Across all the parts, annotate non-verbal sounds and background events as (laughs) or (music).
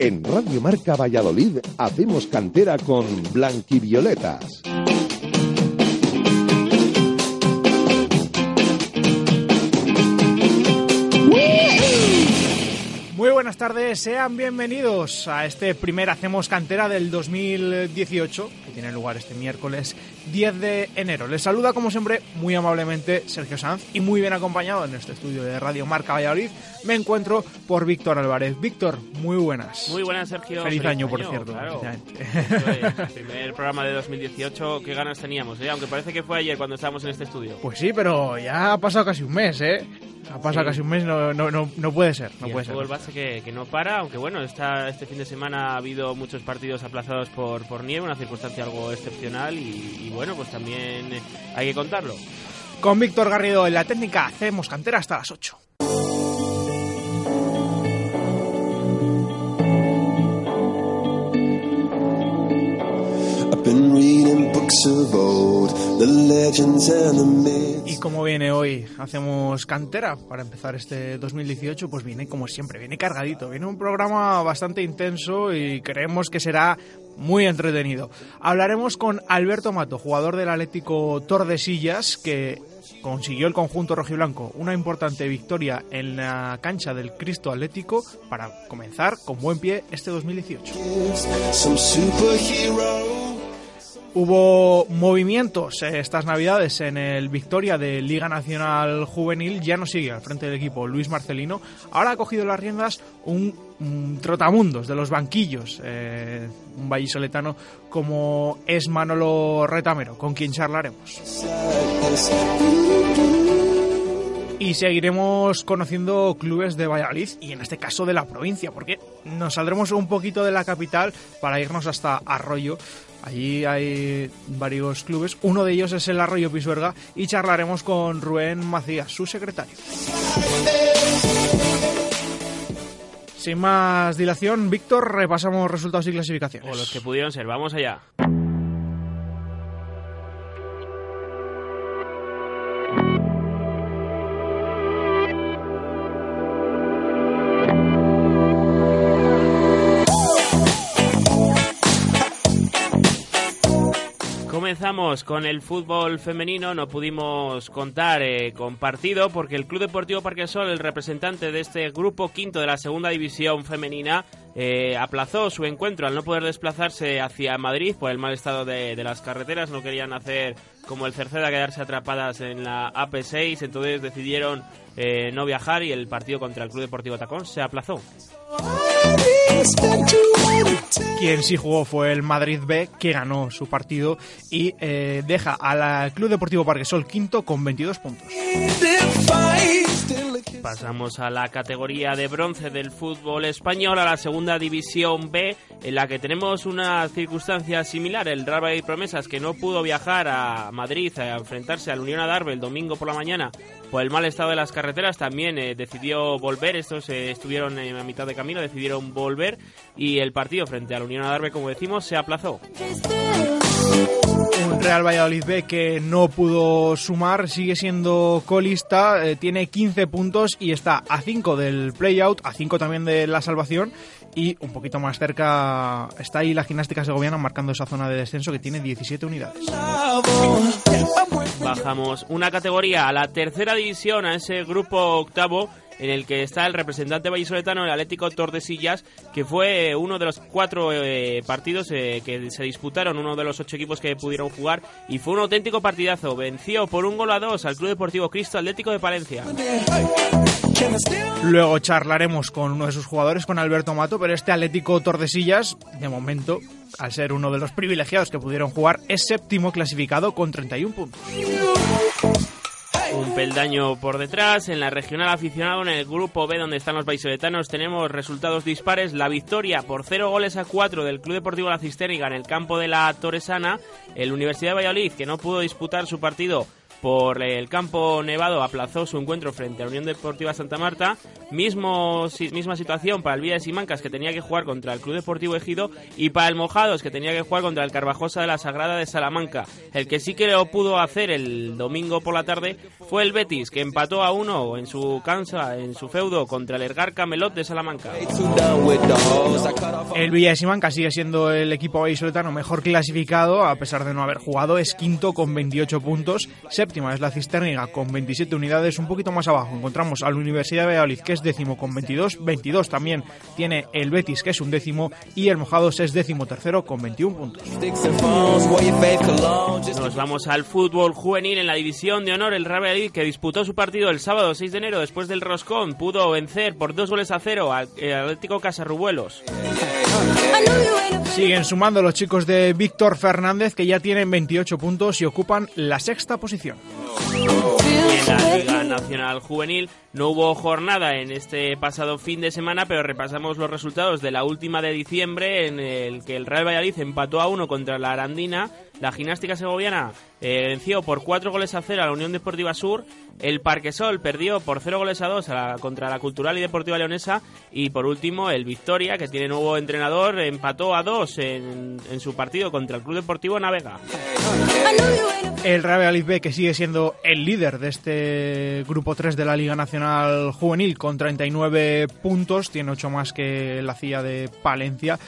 En Radio Marca Valladolid hacemos cantera con Blanquivioletas. Buenas tardes, sean bienvenidos a este primer Hacemos Cantera del 2018, que tiene lugar este miércoles 10 de enero. Les saluda como siempre muy amablemente Sergio Sanz y muy bien acompañado en este estudio de Radio Marca Valladolid. Me encuentro por Víctor Álvarez. Víctor, muy buenas. Muy buenas, Sergio. Feliz, año, por cierto. Claro. (laughs) primer programa de 2018, qué ganas teníamos, ¿eh? aunque parece que fue ayer cuando estábamos en este estudio. Pues sí, pero ya ha pasado casi un mes, ¿eh? Ha pasado casi un mes, no, no, no, no puede ser. No y puede el ser. base que, que, no para, aunque bueno, esta, este fin de semana ha habido muchos partidos aplazados por, por nieve, una circunstancia algo excepcional y, y bueno, pues también eh, hay que contarlo. Con Víctor Garrido en la técnica hacemos cantera hasta las 8. ¿Y cómo viene hoy? Hacemos cantera para empezar este 2018. Pues viene como siempre, viene cargadito. Viene un programa bastante intenso y creemos que será muy entretenido. Hablaremos con Alberto Mato, jugador del Atlético Tordesillas, que consiguió el conjunto rojiblanco una importante victoria en la cancha del Cristo Atlético para comenzar con buen pie este 2018. Hubo movimientos estas navidades en el Victoria de Liga Nacional Juvenil, ya no sigue al frente del equipo Luis Marcelino, ahora ha cogido las riendas un, un trotamundos de los banquillos, eh, un vallisoletano como es Manolo Retamero, con quien charlaremos. Y seguiremos conociendo clubes de Valladolid y en este caso de la provincia, porque nos saldremos un poquito de la capital para irnos hasta Arroyo. Allí hay varios clubes, uno de ellos es el Arroyo Pisuerga y charlaremos con Rubén Macías, su secretario. Sin más dilación, Víctor, repasamos resultados y clasificaciones. O los que pudieron ser, vamos allá. Comenzamos con el fútbol femenino, no pudimos contar eh, con partido porque el Club Deportivo Parquesol, el representante de este grupo quinto de la segunda división femenina, eh, aplazó su encuentro al no poder desplazarse hacia Madrid por el mal estado de, las carreteras, no querían hacer como el Cerceda quedarse atrapadas en la AP6, entonces decidieron eh, no viajar y el partido contra el Club Deportivo Tacón se aplazó. Quien sí jugó fue el Madrid B, que ganó su partido y eh, deja al Club Deportivo Parquesol quinto con 22 puntos. Pasamos a la categoría de bronce del fútbol español, a la segunda división B, en la que tenemos una circunstancia similar. El Real Valladolid Promesas, que no pudo viajar a Madrid a enfrentarse al Unión Adarve el domingo por la mañana por el mal estado de las carreteras, también eh, decidió volver. Estos eh, estuvieron en la mitad de camino, decidieron volver y el partido frente al Unión Adarve, como decimos, se aplazó. Un Real Valladolid B que no pudo sumar, sigue siendo colista, eh, tiene 15 puntos y está a 5 del play-out, a 5 también de la salvación y un poquito más cerca está ahí la gimnástica segoviana marcando esa zona de descenso que tiene 17 unidades. Bajamos una categoría a la tercera división, a ese grupo octavo en el que está el representante vallisoletano, el Atlético Tordesillas, que fue uno de los cuatro eh, partidos eh, que se disputaron, uno de los ocho equipos que pudieron jugar, y fue un auténtico partidazo. Venció por un gol a dos al Club Deportivo Cristo Atlético de Palencia. Luego charlaremos con uno de sus jugadores, con Alberto Mato, pero este Atlético Tordesillas, de momento, al ser uno de los privilegiados que pudieron jugar, es séptimo clasificado con 31 puntos. un peldaño por detrás. En la regional aficionado, en el grupo B, donde están los vallisoletanos, tenemos resultados dispares. La victoria por 0 goles a 4 del Club Deportivo La Cisterna en el campo de la Torresana. El Universidad de Valladolid, que no pudo disputar su partido por el campo nevado aplazó su encuentro frente a Unión Deportiva Santa Marta. Mismo, misma situación para el Villa de Simancas que tenía que jugar contra el Club Deportivo Ejido y para el Mojados que tenía que jugar contra el Carvajosa de la Sagrada de Salamanca. El que sí que lo pudo hacer el domingo por la tarde fue el Betis que empató a uno en su cansa, en su feudo contra el Ergar Camelot de Salamanca. El Villa de Simancas sigue siendo el equipo vallisoletano mejor clasificado a pesar de no haber jugado. Es quinto con 28 puntos es la Cisterniga con 27 unidades, un poquito más abajo encontramos a la Universidad de Valladolid que es décimo con 22, 22 también tiene el Betis que es un décimo y el Mojados es décimo tercero con 21 puntos. Nos vamos al fútbol juvenil en la división de honor el Real Valladolid que disputó su partido el sábado 6 de enero después del Roscón, pudo vencer por dos goles a cero al Atlético Casarrubuelos. Siguen sumando los chicos de Víctor Fernández que ya tienen 28 puntos y ocupan la sexta posición. En la Liga Nacional Juvenil no hubo jornada en este pasado fin de semana, pero repasamos los resultados de la última de diciembre en el que el Real Valladolid empató a uno contra la Arandina la gimnástica segoviana eh, venció por 4 goles a 0 a la Unión Deportiva Sur. El Parquesol perdió por 0 goles a 2 contra la Cultural y Deportiva Leonesa. Y por último, el Victoria, que tiene nuevo entrenador, empató a 2 en, su partido contra el Club Deportivo Navega. El Real B, que sigue siendo el líder de este grupo 3 de la Liga Nacional Juvenil, con 39 puntos, tiene 8 más que la CIA de Palencia.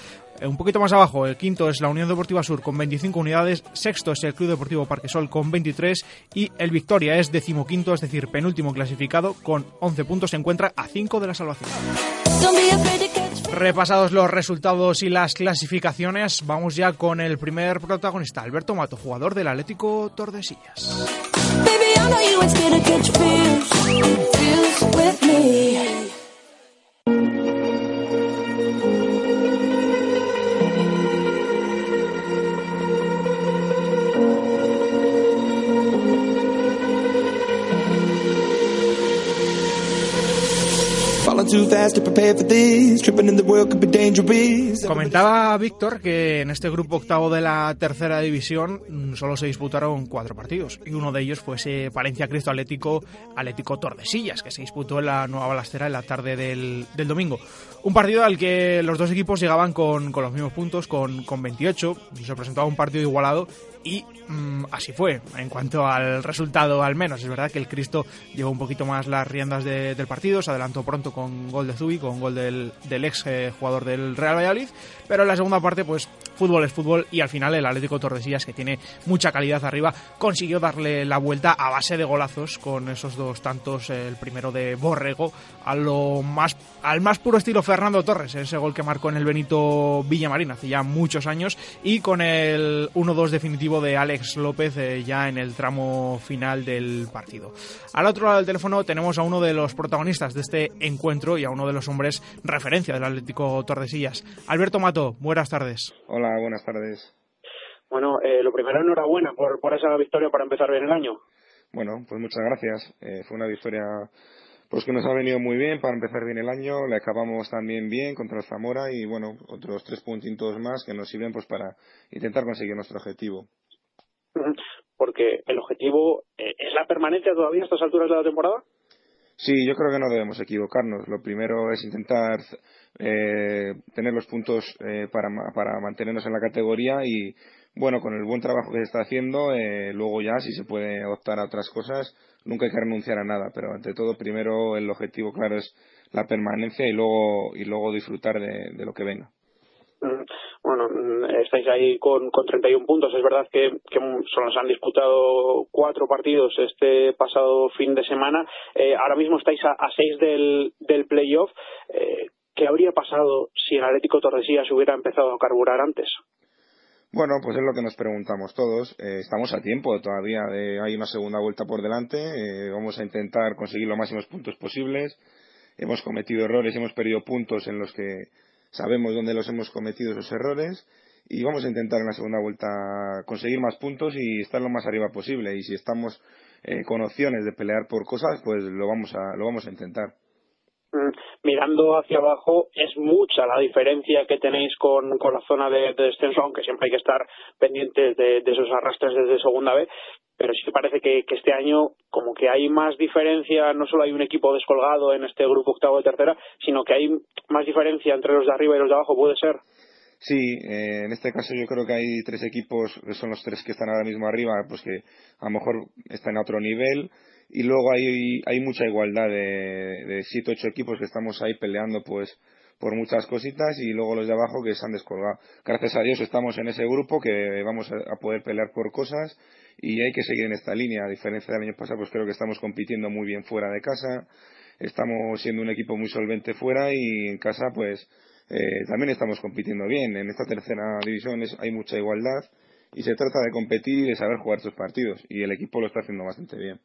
Eh, un poquito más abajo, el quinto es la Unión Deportiva Sur con 25 unidades, sexto es el Club Deportivo Parquesol con 23 y el Victoria es decimoquinto, es decir, penúltimo clasificado con 11 puntos, se encuentra a 5 de la salvación. Repasados los resultados y las clasificaciones, vamos ya con el primer protagonista, Alberto Mato, jugador del Atlético Tordesillas. Comentaba Víctor que en este grupo octavo de la tercera división mm, solo se disputaron cuatro partidos. Y uno de ellos fue ese Palencia Cristo Atlético Atlético Tordesillas que se disputó en la Nueva Balastera en la tarde del, domingo. Un partido al que los dos equipos llegaban con, los mismos puntos, con, con 28, y se presentaba un partido igualado y mm, así fue, en cuanto al resultado al menos. Es verdad que el Cristo llevó un poquito más las riendas del partido, se adelantó pronto con gol de Zubi, con gol del, ex eh, jugador del Real Valladolid, pero en la segunda parte pues fútbol es fútbol y al final el Atlético Tordesillas, que tiene mucha calidad arriba, consiguió darle la vuelta a base de golazos con esos dos tantos, el primero de Borrego, a lo más, al más puro estilo Fernando Torres, ese gol que marcó en el Benito Villamarín hace ya muchos años, y con el 1-2 definitivo de Alex López eh, ya en el tramo final del partido. Al otro lado del teléfono tenemos a uno de los protagonistas de este encuentro y a uno de los hombres referencia del Atlético Tordesillas. Alberto Mato, buenas tardes. Buenas tardes. Bueno, eh, lo primero, enhorabuena por, por esa victoria para empezar bien el año. Bueno, pues muchas gracias. Eh, fue una victoria pues que nos ha venido muy bien para empezar bien el año. Le acabamos también bien contra el Zamora y bueno, otros tres puntitos más que nos sirven pues para intentar conseguir nuestro objetivo. Porque el objetivo eh, es la permanencia todavía a estas alturas de la temporada. Sí, yo creo que no debemos equivocarnos. Lo primero es intentar eh, tener los puntos eh, para, para mantenernos en la categoría y, bueno, con el buen trabajo que se está haciendo, eh, luego ya si se puede optar a otras cosas, nunca hay que renunciar a nada. Pero ante todo, primero el objetivo, claro, es la permanencia y luego, y luego disfrutar de lo que venga. Mm, bueno, mm, estáis ahí con, con 31 puntos. Es verdad que, solo nos han disputado cuatro partidos este pasado fin de semana. Eh, ahora mismo estáis a, seis del, del playoff. Eh, ¿Qué habría pasado si el Atlético Tordesillas hubiera empezado a carburar antes? Bueno, pues es lo que nos preguntamos todos. Eh, estamos a tiempo todavía. De, hay una segunda vuelta por delante. vamos a intentar conseguir los máximos puntos posibles. Hemos cometido errores, y hemos perdido puntos en los que sabemos dónde los hemos cometido esos errores y vamos a intentar en la segunda vuelta conseguir más puntos y estar lo más arriba posible. Y si estamos eh, con opciones de pelear por cosas, pues lo vamos a, lo vamos a intentar. Mm, mirando hacia abajo, es mucha la diferencia que tenéis con, con la zona de, descenso, aunque siempre hay que estar pendientes de, esos arrastres desde segunda vez, pero sí que parece que, este año como que hay más diferencia, no solo hay un equipo descolgado en este grupo octavo de tercera, sino que hay más diferencia entre los de arriba y los de abajo, ¿puede ser? Sí, eh, en este caso yo creo que hay tres equipos, que son los tres que están ahora mismo arriba, pues que a lo mejor están a otro nivel, y luego hay, hay mucha igualdad de, de siete ocho equipos que estamos ahí peleando pues por muchas cositas y luego los de abajo que se han descolgado. Gracias a Dios estamos en ese grupo que vamos a, poder pelear por cosas y hay que seguir en esta línea. A diferencia del año pasado, pues creo que estamos compitiendo muy bien fuera de casa, estamos siendo un equipo muy solvente fuera y en casa pues eh, también estamos compitiendo bien. En esta tercera división hay mucha igualdad y se trata de competir y de saber jugar sus partidos y el equipo lo está haciendo bastante bien.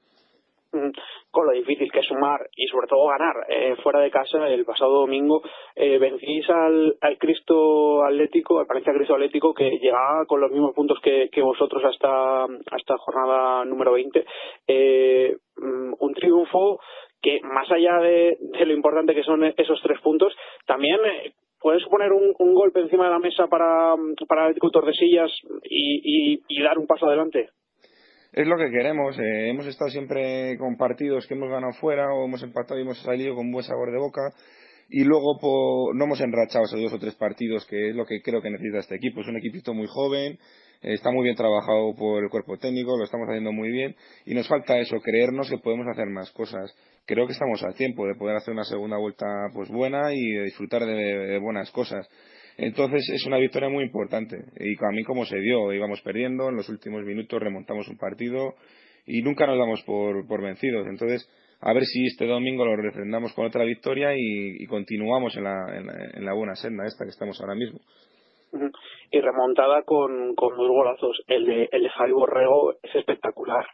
Mm, con lo difícil que es sumar y sobre todo ganar eh, fuera de casa el pasado domingo eh, vencís al, al Cristo Atlético al Palencia Cristo Atlético que llegaba con los mismos puntos que, que vosotros hasta hasta jornada número 20 eh, mm, un triunfo que más allá de, lo importante que son esos tres puntos también puede suponer un, un, golpe encima de la mesa para, para el Atlético Tordesillas y, y, y dar un paso adelante es lo que queremos. Eh, hemos estado siempre con partidos que hemos ganado fuera o hemos empatado y hemos salido con buen sabor de boca. Y luego no hemos enrachado esos dos o tres partidos, que es lo que creo que necesita este equipo. Es un equipito muy joven, está muy bien trabajado por el cuerpo técnico, lo estamos haciendo muy bien. Y nos falta eso, creernos que podemos hacer más cosas. Creo que estamos a tiempo de poder hacer una segunda vuelta pues buena y disfrutar de buenas cosas. Entonces es una victoria muy importante. Y a mí como se dio, íbamos perdiendo, en los últimos minutos remontamos un partido y nunca nos damos por, por vencidos. Entonces, a ver si este domingo lo refrendamos con otra victoria y, continuamos en la, en, la, buena senda esta que estamos ahora mismo. Y remontada con, con dos golazos. El de, el de Javi Borrego es espectacular.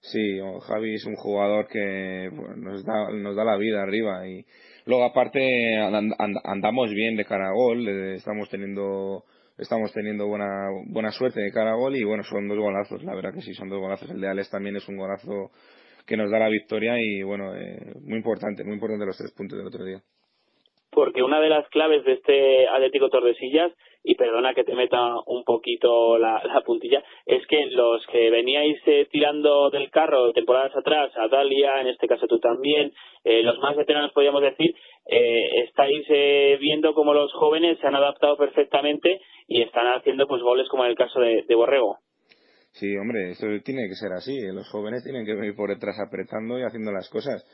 Sí, Javi es un jugador que nos, da, nos da la vida arriba y, Luego, aparte, andamos bien de cara a gol, estamos teniendo estamos teniendo buena buena suerte de cara a gol y bueno, son dos golazos, la verdad que sí, son dos golazos. El de Alex también es un golazo que nos da la victoria y bueno, eh, muy importante, muy importante los tres puntos del otro día porque una de las claves de este Atlético Tordesillas, y perdona que te meta un poquito la, puntilla, es que los que veníais eh, tirando del carro temporadas atrás, a Dalia, en este caso tú también, eh, los más veteranos podríamos decir, eh, estáis viendo cómo los jóvenes se han adaptado perfectamente y están haciendo pues goles como en el caso de, de Borrego. Sí, hombre, eso tiene que ser así. Los jóvenes tienen que venir por detrás apretando y haciendo las cosas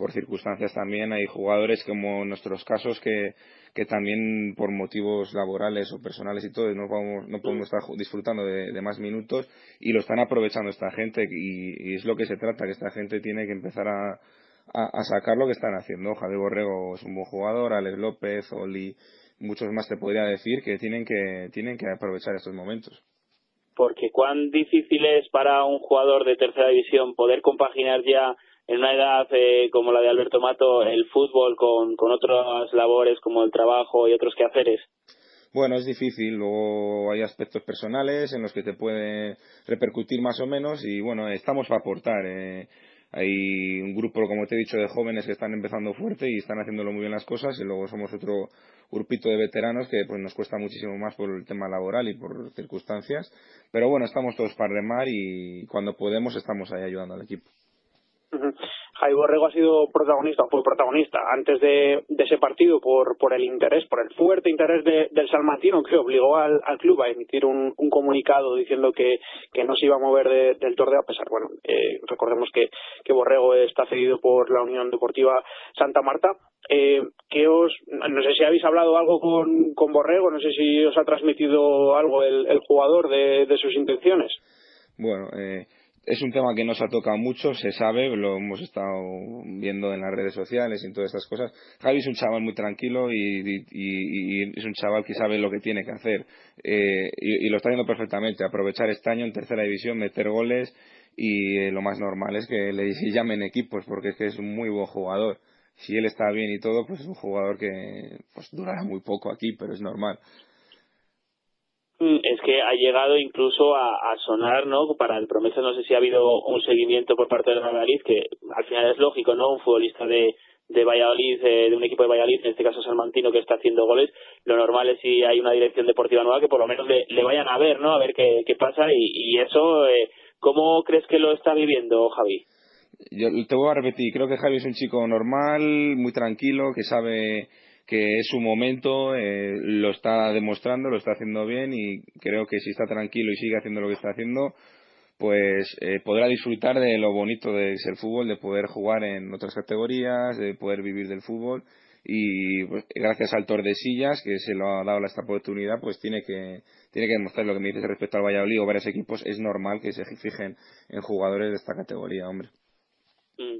por circunstancias también hay jugadores como nuestros casos que, que también por motivos laborales o personales y todo no podemos, no podemos estar disfrutando de, más minutos y lo están aprovechando esta gente y, es lo que se trata, que esta gente tiene que empezar a, a, sacar lo que están haciendo. Javier Borrego es un buen jugador, Alex López, Oli, muchos más te podría decir que tienen que, tienen que aprovechar estos momentos porque cuán difícil es para un jugador de tercera división poder compaginar ya en una edad eh, como la de Alberto Mato el fútbol con, otras labores como el trabajo y otros quehaceres? Bueno, es difícil. Luego hay aspectos personales en los que te puede repercutir más o menos y bueno, estamos para aportar. Eh. Hay un grupo, como te he dicho, de jóvenes que están empezando fuerte y están haciéndolo muy bien las cosas y luego somos otro grupito de veteranos que pues nos cuesta muchísimo más por el tema laboral y por circunstancias. Pero bueno, estamos todos para remar y cuando podemos estamos ahí ayudando al equipo. Jaime Borrego ha sido protagonista, fue protagonista antes de, ese partido por, por el interés, por el fuerte interés del salmantino que obligó al, club a emitir un, comunicado diciendo que, no se iba a mover del torneo a pesar, bueno, eh, recordemos que, que Borrego está cedido por la Unión Deportiva Santa Marta. Eh, que os, no sé si habéis hablado algo con, con Borrego, no sé si os ha transmitido algo el, jugador de, de sus intenciones. Bueno, eh, es un tema que nos ha tocado mucho, se sabe, lo hemos estado viendo en las redes sociales y en todas estas cosas. Javi es un chaval muy tranquilo y, es un chaval que sabe lo que tiene que hacer eh, y, lo está haciendo perfectamente. Aprovechar este año en tercera división, meter goles y eh, lo más normal es que le (laughs) llamen equipos porque es que es un muy buen jugador. Si él está bien y todo, pues es un jugador que pues durará muy poco aquí, pero es normal. Mm, es que ha llegado incluso a, sonar, ¿no? Para el promesa, no sé si ha habido un seguimiento por parte de Valladolid, que al final es lógico, ¿no? Un futbolista de, de Valladolid, de un equipo de Valladolid, en este caso Salmantino, que está haciendo goles, lo normal es si hay una dirección deportiva nueva que por lo menos le, vayan a ver, ¿no? A ver qué, qué pasa y, eso, eh, ¿cómo crees que lo está viviendo Javi? Yo te voy a repetir, creo que Javi es un chico normal, muy tranquilo, que sabe que es su momento, eh, lo está demostrando, lo está haciendo bien y creo que si está tranquilo y sigue haciendo lo que está haciendo, pues eh, podrá disfrutar de lo bonito de ser fútbol, de poder jugar en otras categorías, de poder vivir del fútbol. Y pues, gracias al Tordesillas que se lo ha dado esta oportunidad pues tiene que tiene que demostrar lo que me dices respecto al Valladolid o varios equipos. Es normal que se fijen en jugadores de esta categoría hombre. Mm.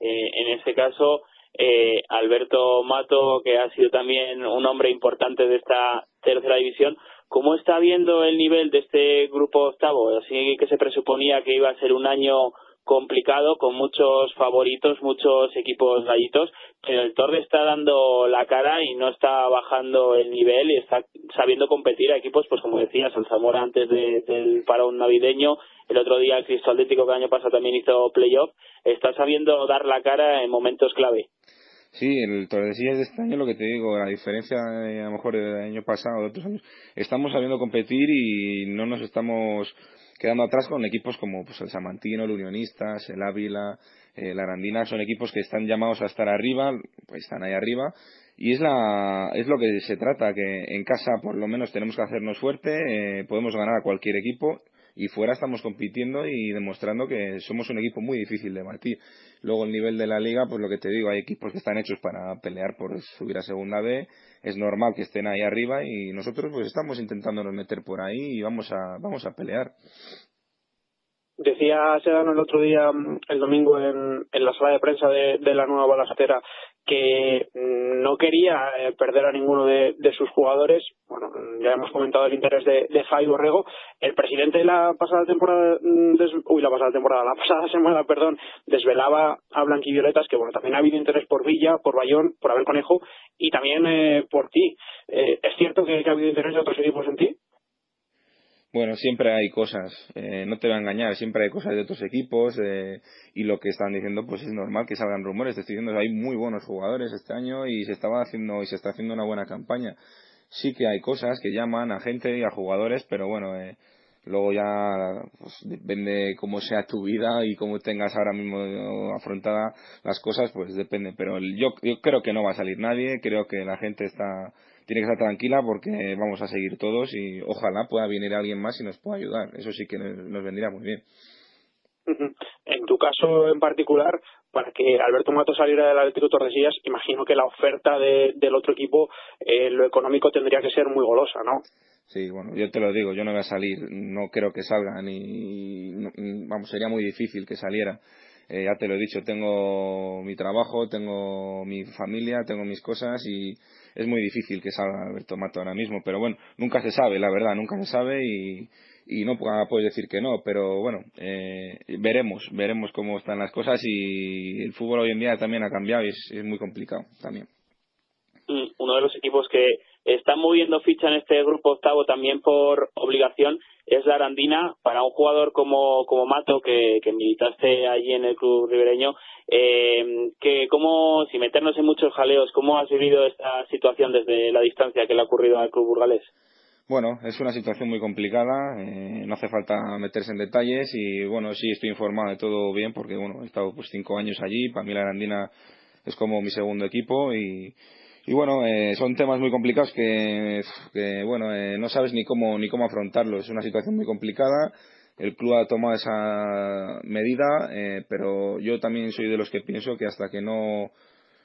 eh, en este caso eh, Alberto Mato, que ha sido también un hombre importante de esta tercera división. ¿Cómo está viendo el nivel de este grupo octavo? Así que se presuponía que iba a ser un año complicado, con muchos favoritos, muchos equipos gallitos, pero el Torre está dando la cara y no está bajando el nivel y está sabiendo competir a equipos, pues como decías, el Zamora antes del parón navideño, el otro día el Cristo Atlético que el año pasado también hizo playoff, está sabiendo dar la cara en momentos clave. Sí, el Tordesillas de este año, lo que te digo, la diferencia a lo mejor del año pasado, de otros años, estamos sabiendo competir y no nos estamos quedando atrás con equipos como pues, el Samantino, el Unionistas, el Ávila, eh, la Arandina, son equipos que están llamados a estar arriba, pues están ahí arriba, y es, la, es lo que se trata, que en casa por lo menos tenemos que hacernos fuerte, eh, podemos ganar a cualquier equipo, y fuera estamos compitiendo y demostrando que somos un equipo muy difícil de batir. Luego el nivel de la liga, pues lo que te digo, hay equipos que están hechos para pelear por subir a segunda B, es normal que estén ahí arriba y nosotros pues estamos intentándonos meter por ahí y vamos a, vamos a pelear. Decía Sedano el otro día, mm, el domingo, en, en la sala de prensa de, de la nueva balastera, que no quería eh, perder a ninguno de, sus jugadores. Bueno, ya hemos comentado el interés de, de Borrego. El presidente de la pasada temporada, mm, uy, la pasada temporada, la (laughs) pasada semana, perdón, desvelaba a Blanquivioletas que, bueno, también ha habido interés por Villa, por Bayón, por Abel Conejo y también eh, por ti. Eh, ¿Es cierto que ha habido interés de otros equipos en ti? Bueno, siempre hay cosas, eh, no te voy a engañar, siempre hay cosas de otros equipos eh, y lo que están diciendo pues es normal que salgan rumores, te estoy diciendo hay muy buenos jugadores este año y se estaba haciendo y se está haciendo una buena campaña. Sí que hay cosas que llaman a gente y a jugadores, pero bueno, eh, luego ya pues, depende cómo sea tu vida y cómo tengas ahora mismo afrontada las cosas, pues depende, pero yo, yo creo que no va a salir nadie, creo que la gente está tiene que estar tranquila porque vamos a seguir todos y ojalá pueda venir alguien más y nos pueda ayudar. Eso sí que nos vendría muy bien. En tu caso en particular, para que Alberto Mato saliera del Atlético Tordesillas, imagino que la oferta del otro equipo, eh, lo económico tendría que ser muy golosa, ¿no? Sí, bueno, yo te lo digo, yo no voy a salir, no creo que salga, ni, vamos, sería muy difícil que saliera. Eh, ya te lo he dicho, tengo mi trabajo, tengo mi familia, tengo mis cosas y es muy difícil que salga Alberto Mato ahora mismo, pero bueno, nunca se sabe, la verdad, nunca se sabe y, y no puedes decir que no, pero bueno, eh, veremos, veremos cómo están las cosas y el fútbol hoy en día también ha cambiado y es, muy complicado también. Mm, uno de los equipos que está moviendo ficha en este grupo octavo también por obligación es la Arandina. Para un jugador como, como Mato que, militaste allí en el club ribereño eh, que cómo si meternos en muchos jaleos cómo has vivido esta situación desde la distancia que le ha ocurrido al club burgalés bueno, es una situación muy complicada, eh, no hace falta meterse en detalles y bueno, sí estoy informado de todo bien porque bueno, he estado pues cinco años allí, para mí la Arandina es como mi segundo equipo y, y bueno, eh, son temas muy complicados que, bueno, eh, no sabes ni cómo, ni cómo afrontarlo. Es una situación muy complicada. El club ha tomado esa medida, eh, pero yo también soy de los que pienso que hasta que no,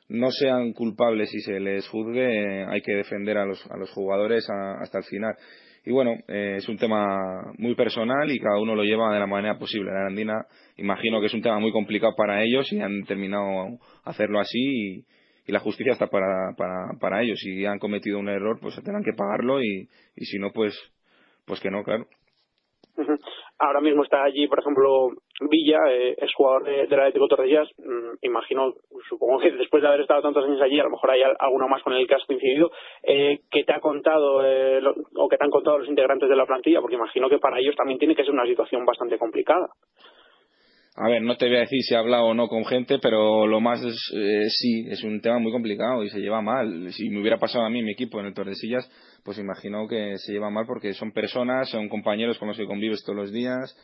no sean culpables y se les juzgue, hay que defender a los, a los jugadores hasta el final. Y bueno, es un tema muy personal y cada uno lo lleva de la manera posible. La Arandina, imagino que es un tema muy complicado para ellos y han terminado hacerlo así y, y la justicia está para, para, para ellos. Si han cometido un error, pues tendrán que pagarlo y, y si no, pues, pues que no, claro. ahora mismo está allí, por ejemplo, Villa, eh, es jugador de, del Atlético Tordesillas. Mm, imagino, supongo que después de haber estado tantos años allí, a lo mejor hay alguno más con el que has coincidido. Eh, ¿Qué te ha contado eh, o qué te han contado los integrantes de la plantilla? Porque imagino que para ellos también tiene que ser una situación bastante complicada. A ver, no te voy a decir si he hablado o no con gente, pero lo más es, eh, sí, es un tema muy complicado y se lleva mal. Si me hubiera pasado a mí mi equipo en el Tordesillas, pues imagino que se lleva mal porque son personas, son compañeros con los que convives todos los días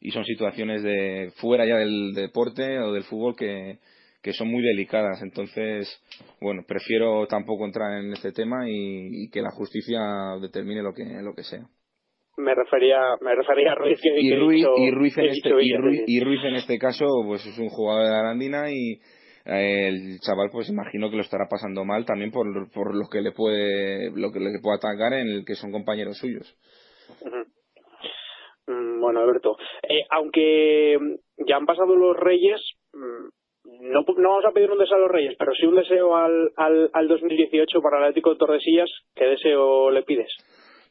y son situaciones de fuera ya del deporte o del fútbol que, que son muy delicadas. Entonces, bueno, prefiero tampoco entrar en este tema y, y que la justicia determine lo que, lo que sea me refería me refería a Ruiz que, y, Ruiz, y Ruiz en este y Ruiz, en este caso pues es un jugador de Arandina y eh, el chaval pues imagino que lo estará pasando mal también por, por lo que le puede lo que le puede atacar en el que son compañeros suyos. Mm, bueno Alberto eh, aunque ya han pasado los Reyes mm, no, no vamos a pedir un deseo a los Reyes pero sí un deseo al, al, al 2018 para el Atlético de Tordesillas ¿qué deseo le pides?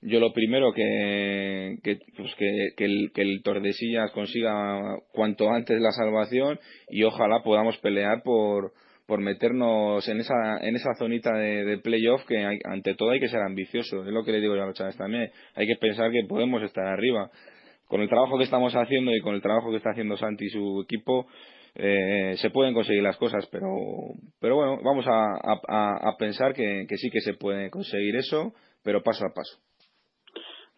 Yo lo primero que pues que, el, que el Tordesillas consiga cuanto antes la salvación y ojalá podamos pelear por por meternos en esa en esa zonita de, de playoff que ante todo hay que ser ambicioso es lo que le digo yo a los chavales también hay que pensar que podemos estar arriba con el trabajo que estamos haciendo y con el trabajo que está haciendo Santi y su equipo eh, se pueden conseguir las cosas, pero, pero bueno, vamos a, pensar que sí que se puede conseguir eso, pero paso a paso.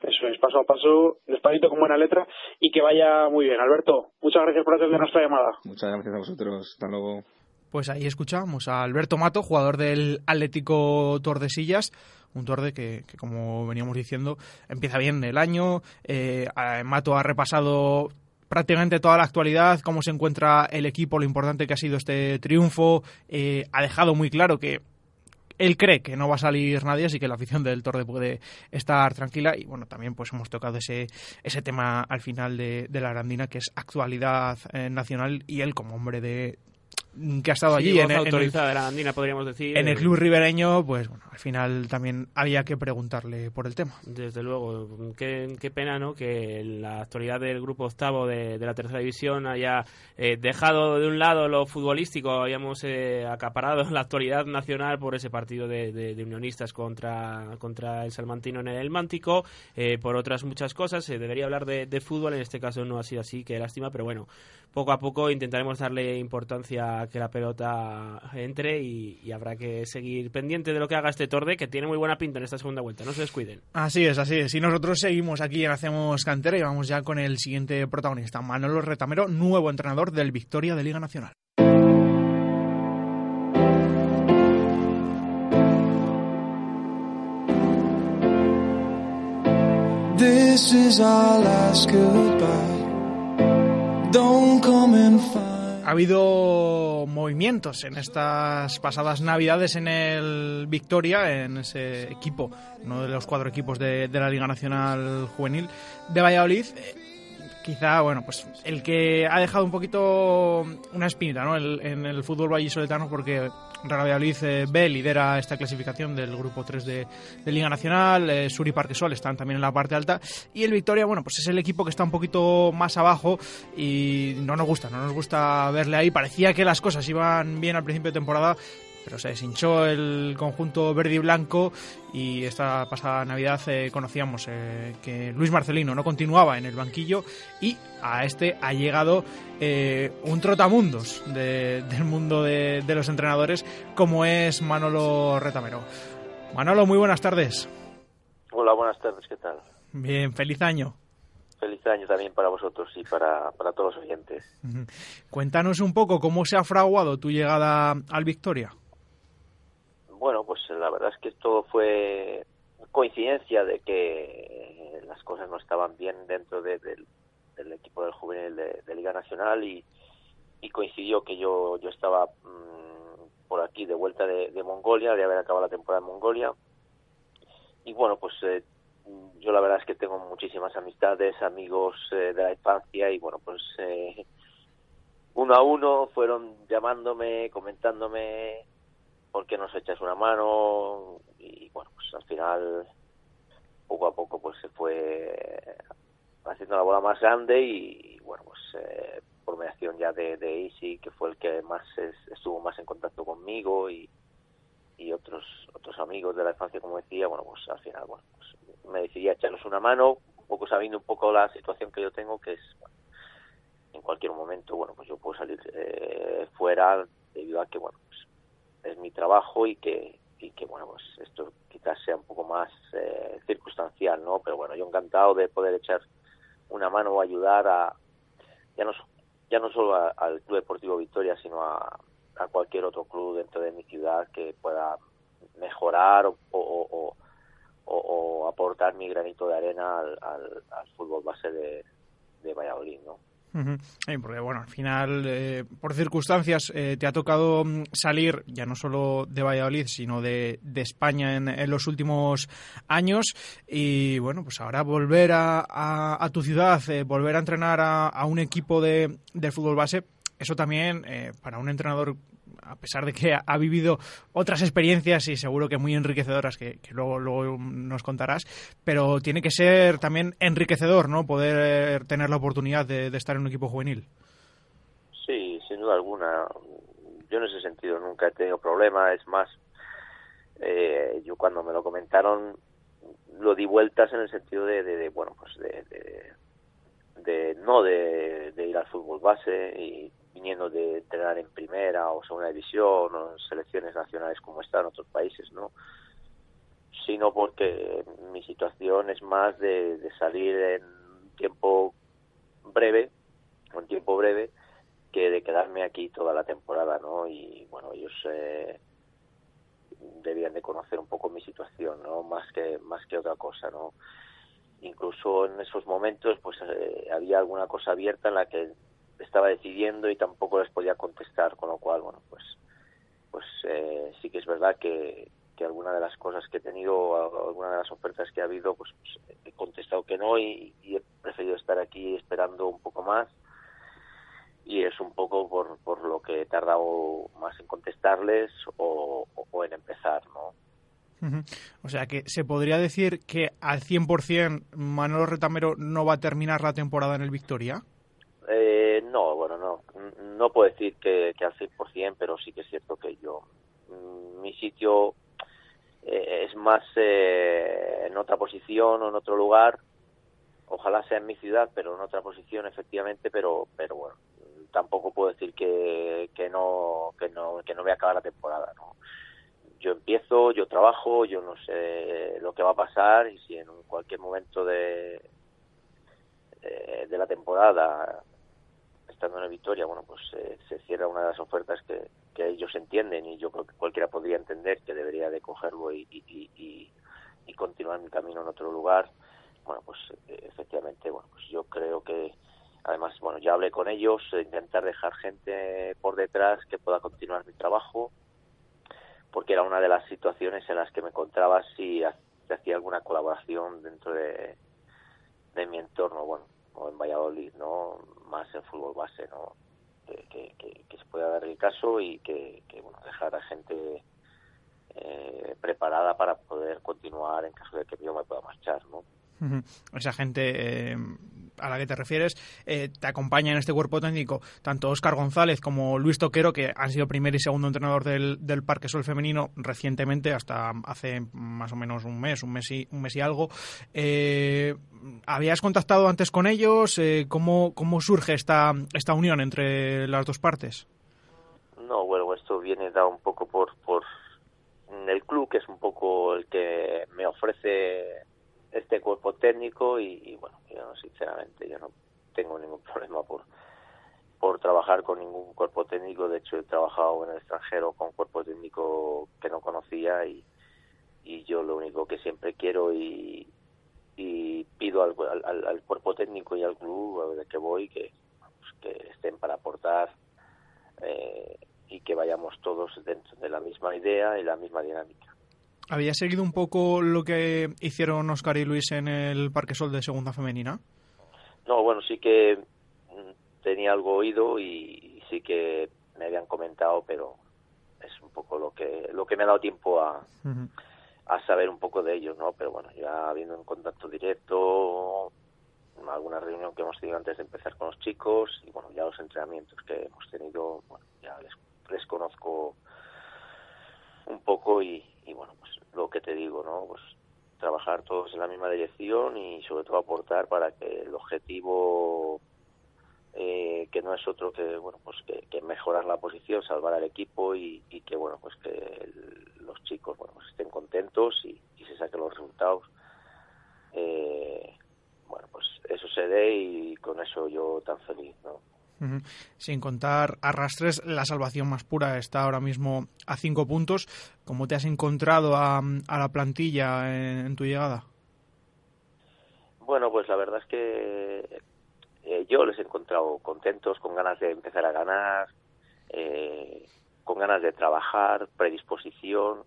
Eso es, paso a paso, despacito con buena letra y que vaya muy bien. Alberto, muchas gracias por atender nuestra llamada. Muchas gracias a vosotros. Hasta luego. Pues ahí escuchamos a Alberto Mato, jugador del Atlético Tordesillas, un Torde que, como veníamos diciendo, empieza bien el año. Eh, Mato ha repasado prácticamente toda la actualidad, cómo se encuentra el equipo, lo importante que ha sido este triunfo. Eh, ha dejado muy claro que él cree que no va a salir nadie, así que la afición del Torde puede estar tranquila. Y bueno, también pues hemos tocado ese, ese tema al final de, de la Arandina, que es actualidad eh, nacional, y él como hombre de, que ha estado allí en, autorizada de la Andina podríamos decir. en el club ribereño pues bueno al final también había que preguntarle por el tema. Desde luego qué, qué pena no que la actualidad del grupo octavo de, de la tercera división haya eh, dejado de un lado lo futbolístico habíamos eh, acaparado la actualidad nacional por ese partido de, de, unionistas contra contra el salmantino en el Mántico. Eh, por otras muchas cosas se debería hablar de, de fútbol en este caso no ha sido así qué lástima pero bueno poco a poco intentaremos darle importancia a que la pelota entre y, habrá que seguir pendiente de lo que haga este Torde, que tiene muy buena pinta en esta segunda vuelta. No se descuiden. Así es, así es. Y nosotros seguimos aquí en Hacemos Cantera y vamos ya con el siguiente protagonista, Manolo Retamero, nuevo entrenador del Victoria de Liga Nacional. This is our last goodbye. Ha habido movimientos en estas pasadas navidades en el Victoria, en ese equipo, uno de los cuatro equipos de, la Liga Nacional Juvenil de Valladolid. Quizá, bueno, pues el que ha dejado un poquito una espinita ¿no? en el fútbol vallisoletano porque Real Valladolid eh, B lidera esta clasificación del grupo 3 de, Liga Nacional, eh, Sur y Parquesol están también en la parte alta y el Victoria, bueno, pues es el equipo que está un poquito más abajo y no nos gusta, no nos gusta verle ahí. Parecía que las cosas iban bien al principio de temporada, pero se deshinchó el conjunto verde y blanco y esta pasada Navidad eh, conocíamos eh, que Luis Marcelino no continuaba en el banquillo y a este ha llegado eh, un trotamundos del mundo de, de, los entrenadores como es Manolo Retamero. Manolo, muy buenas tardes. Hola, buenas tardes, ¿qué tal? Bien, feliz año. Feliz año también para vosotros y para, para todos los oyentes. Cuéntanos un poco cómo se ha fraguado tu llegada al Victoria. Bueno, pues la verdad es que todo fue coincidencia de que las cosas no estaban bien dentro del equipo del juvenil de, Liga Nacional y, coincidió que yo yo estaba mm, por aquí de vuelta de, Mongolia, de haber acabado la temporada en Mongolia. Y bueno, pues eh, yo la verdad es que tengo muchísimas amistades, amigos eh, de la infancia y bueno, pues eh, uno a uno fueron llamándome, comentándome ¿por qué nos echas una mano? Y bueno, pues al final, poco a poco, pues se fue haciendo la bola más grande y, bueno, pues eh, por mediación ya de, de Easy, que fue el que más estuvo más en contacto conmigo y, y otros otros amigos de la infancia, como decía, bueno, pues al final, bueno, pues me decidí a echarlos una mano, un poco sabiendo un poco la situación que yo tengo, que es, en cualquier momento, bueno, pues yo puedo salir eh, fuera debido a que, bueno, es trabajo y que, y que, bueno, pues esto quizás sea un poco más eh, circunstancial, ¿no? Pero bueno, yo encantado de poder echar una mano o ayudar a, ya no, ya no solo al Club Deportivo Victoria, sino a, cualquier otro club dentro de mi ciudad que pueda mejorar o, aportar mi granito de arena al, al, fútbol base de, de Valladolid, ¿no? Porque bueno, al final, eh, por circunstancias, eh, te ha tocado mm, salir ya no solo de Valladolid, sino de, de España en, en, los últimos años. Y bueno, pues ahora volver a, a, tu ciudad, eh, volver a entrenar a, un equipo de, de, fútbol base, eso también eh, para un entrenador a pesar de que ha, vivido otras experiencias y seguro que muy enriquecedoras que, luego, nos contarás, pero tiene que ser también enriquecedor, ¿no? Poder tener la oportunidad de, estar en un equipo juvenil. Sí, sin duda alguna. Yo en ese sentido nunca he tenido problema. Es más, eh, yo cuando me lo comentaron lo di vueltas en el sentido de, de, bueno, pues de, de, no de, ir al fútbol base y viniendo de entrenar en primera o segunda división o en selecciones nacionales como están en otros países, ¿no? Sino porque mi situación es más de, salir en tiempo breve, un tiempo breve, que de quedarme aquí toda la temporada, ¿no? Y bueno, ellos eh, debían de conocer un poco mi situación, ¿no? Más que más que otra cosa, ¿no? Incluso en esos momentos, pues eh, había alguna cosa abierta en la que estaba decidiendo y tampoco les podía contestar, con lo cual, bueno, pues, pues eh, sí que es verdad que, que alguna de las cosas que he tenido, alguna de las ofertas que ha habido, pues, pues he contestado que no y, he preferido estar aquí esperando un poco más y es un poco por, por lo que he tardado más en contestarles o, o, en empezar, ¿no? O sea que se podría decir que al 100% Manolo Retamero no va a terminar la temporada en el Victoria. Eh, no, bueno, no. No puedo decir que, que al 100%, pero sí que es cierto que yo. Mm, mi sitio eh, es más eh, en otra posición o en otro lugar. Ojalá sea en mi ciudad, pero en otra posición, efectivamente. Pero, pero bueno, tampoco puedo decir que, que no que no que no voy a acabar la temporada. ¿no? Yo empiezo, yo trabajo, yo no sé lo que va a pasar y si en cualquier momento de de la temporada estando en la Victoria, bueno, pues eh, se cierra una de las ofertas que, ellos entienden y yo creo que cualquiera podría entender que debería de cogerlo y, y, y, y continuar mi camino en otro lugar. Bueno, pues eh, efectivamente, bueno, pues yo creo que además, bueno, ya hablé con ellos, intentar dejar gente por detrás que pueda continuar mi trabajo, porque era una de las situaciones en las que me encontraba si hacía alguna colaboración dentro de, de mi entorno, bueno, o en Valladolid, ¿no? Más en fútbol base, ¿no? Que, se pueda dar el caso y que, que bueno, dejar a gente eh, preparada para poder continuar en caso de que yo me pueda marchar, ¿no? Esa gente eh, a la que te refieres eh, te acompaña en este cuerpo técnico tanto Óscar González como Luis Toquero, que han sido primer y segundo entrenador del, del Parque Sol Femenino recientemente, hasta hace más o menos un mes, un mes y, un mes y algo. Eh, ¿Habías contactado antes con ellos? ¿cómo, ¿Cómo surge esta, esta unión entre las dos partes? No, bueno, esto viene dado un poco por, por el club, que es un poco el que me ofrece este cuerpo técnico y, bueno, yo sinceramente yo no tengo ningún (laughs) problema por por trabajar con ningún cuerpo técnico, de hecho he trabajado en el extranjero con cuerpo técnico que no conocía y, y yo lo único que siempre quiero y, y pido al, al, cuerpo técnico y al club a ver que voy que, pues, que estén para aportar eh, y que vayamos todos dentro de la misma idea y la misma dinámica. ¿Había seguido un poco lo que hicieron Oscar y Luis en el Parque Sol de Segunda Femenina? No, bueno, sí que mm, tenía algo oído y sí que me habían comentado, pero es un poco lo que lo que me ha dado tiempo a, a saber un poco de ellos, ¿no? Pero bueno, ya habiendo un contacto directo, alguna reunión que hemos tenido antes de empezar con los chicos y bueno, ya los entrenamientos que hemos tenido, bueno, ya les, les conozco un poco y, y bueno, pues lo que te digo, ¿no? Pues trabajar todos en la misma dirección y sobre todo aportar para que el objetivo eh, que no es otro que bueno pues que, mejorar la posición salvar al equipo y, que bueno pues que los chicos bueno pues estén contentos y, se saquen los resultados eh, bueno pues eso se dé y con eso yo tan feliz no sin contar arrastres, la salvación más pura está ahora mismo a cinco puntos. ¿Cómo te has encontrado a, la plantilla en, tu llegada? Bueno, pues la verdad es que eh, yo les he encontrado contentos, con ganas de empezar a ganar, eh, con ganas de trabajar, predisposición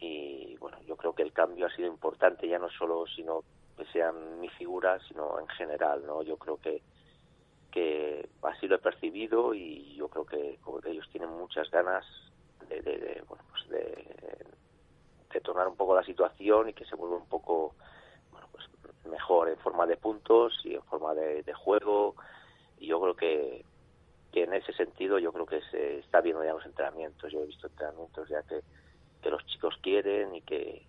y bueno, yo creo que el cambio ha sido importante ya no solo sino que sean mi figura, sino en general, ¿no? Yo creo que que así lo he percibido y yo creo que, ellos tienen muchas ganas de, de, bueno, pues de, de, tornar un poco la situación y que se vuelva un poco bueno, pues mejor en forma de puntos y en forma de, juego. Y yo creo que, que en ese sentido yo creo que se está viendo ya los entrenamientos. Yo he visto entrenamientos ya que, que los chicos quieren y que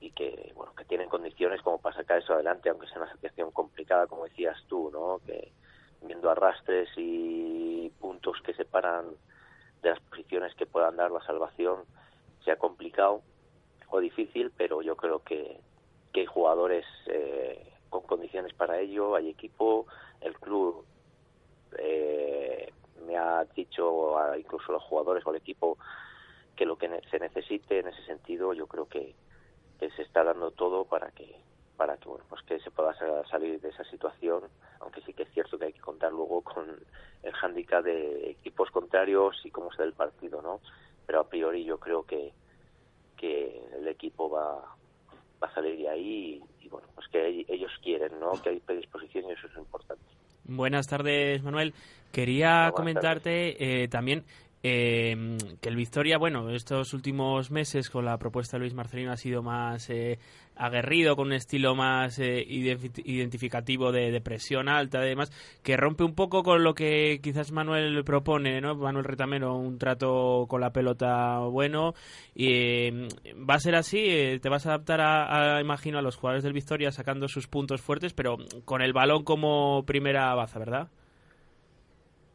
y que bueno que tienen condiciones como para sacar eso adelante aunque sea una situación complicada como decías tú no que viendo arrastres y puntos que separan de las posiciones que puedan dar la salvación, sea complicado o difícil, pero yo creo que, hay jugadores eh, con condiciones para ello, hay equipo, el club eh, me ha dicho incluso los jugadores o el equipo que lo que se necesite en ese sentido yo creo que se está dando todo para que para que bueno pues que se pueda salir de esa situación aunque sí que es cierto que hay que contar luego con el hándicap de equipos contrarios y cómo se da el partido no pero a priori yo creo que que el equipo va va a salir de ahí y, bueno pues que ellos quieren no que hay predisposición y eso es importante. Buenas tardes, Manuel. Quería comentarte eh, también eh, que el Victoria, bueno, estos últimos meses con la propuesta de Luis Marcelino ha sido más eh, aguerrido, con un estilo más eh, identificativo de, presión alta, además, que rompe un poco con lo que quizás Manuel propone, ¿no? Manuel Retamero, un trato con la pelota bueno. Y em, va a ser así, eh, te vas a adaptar a, imagino, a los jugadores del Victoria sacando sus puntos fuertes, pero con el balón como primera baza, ¿verdad?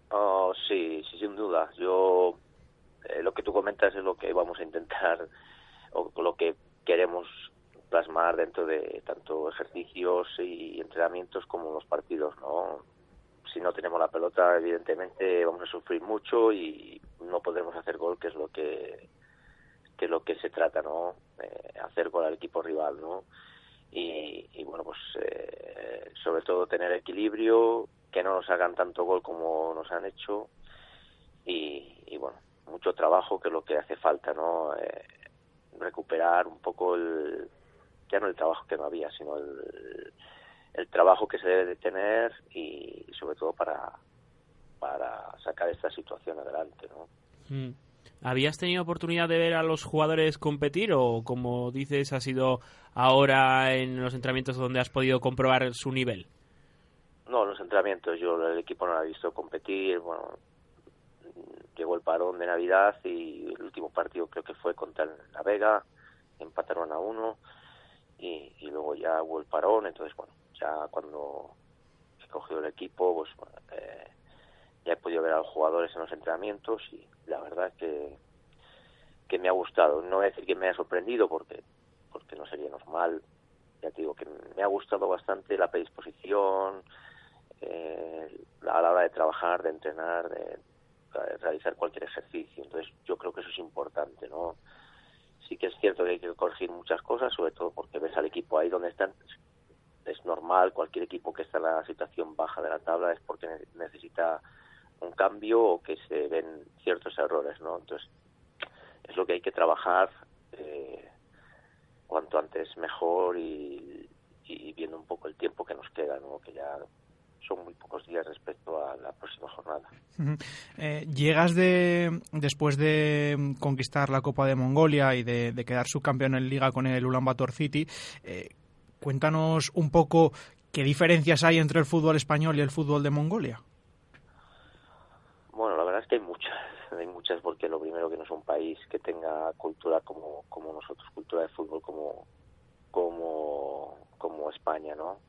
Oh, sí, sí, sin duda. Yo, eh, lo que tú comentas es lo que vamos a intentar, o lo que queremos plasmar dentro de tanto ejercicios y entrenamientos como los partidos, ¿no? Si no tenemos la pelota, evidentemente vamos a sufrir mucho y no podremos hacer gol, que es lo que que es lo que se trata, ¿no? Eh, hacer gol al equipo rival, ¿no? Y, bueno, pues eh, sobre todo tener equilibrio, que no nos hagan tanto gol como nos han hecho y, bueno, mucho trabajo que es lo que hace falta, ¿no? Eh, recuperar un poco el, ya no el trabajo que no había, sino el, el trabajo que se debe de tener y sobre todo para, para sacar esta situación adelante, ¿no? Mm. ¿Habías tenido oportunidad de ver a los jugadores competir o, como dices, ha sido ahora en los entrenamientos donde has podido comprobar su nivel? No, los entrenamientos. Yo el equipo no lo he visto competir. Bueno, llegó el parón de Navidad y el último partido creo que fue contra La Vega. Empataron a uno y, luego ya hubo el parón. Entonces, bueno, ya cuando he cogido el equipo, pues eh, ya he podido ver a los jugadores en los entrenamientos y la verdad que, que me ha gustado. No voy a decir que me haya sorprendido porque, porque no sería normal. Ya te digo que me ha gustado bastante la predisposición, eh, a la hora de trabajar, de entrenar, de, realizar cualquier ejercicio. Entonces yo creo que eso es importante, ¿no? Sí que es cierto que hay que corregir muchas cosas, sobre todo porque ves al equipo ahí donde están. Es normal, cualquier equipo que está en la situación baja de la tabla es porque necesita un cambio o que se ven ciertos errores, ¿no? Entonces es lo que hay que trabajar eh, cuanto antes mejor y, y viendo un poco el tiempo que nos queda, ¿no? Que ya son muy pocos días respecto a la próxima jornada. Eh, llegas de después de conquistar la Copa de Mongolia y de, quedar subcampeón en Liga con el Ulaanbaatar City. Eh, cuéntanos un poco ¿Qué diferencias hay entre el fútbol español y el fútbol de Mongolia? Bueno, la verdad es que hay muchas, (laughs) hay muchas porque lo primero que no es un país que tenga cultura como, como nosotros, cultura de fútbol como, como, como España, ¿no?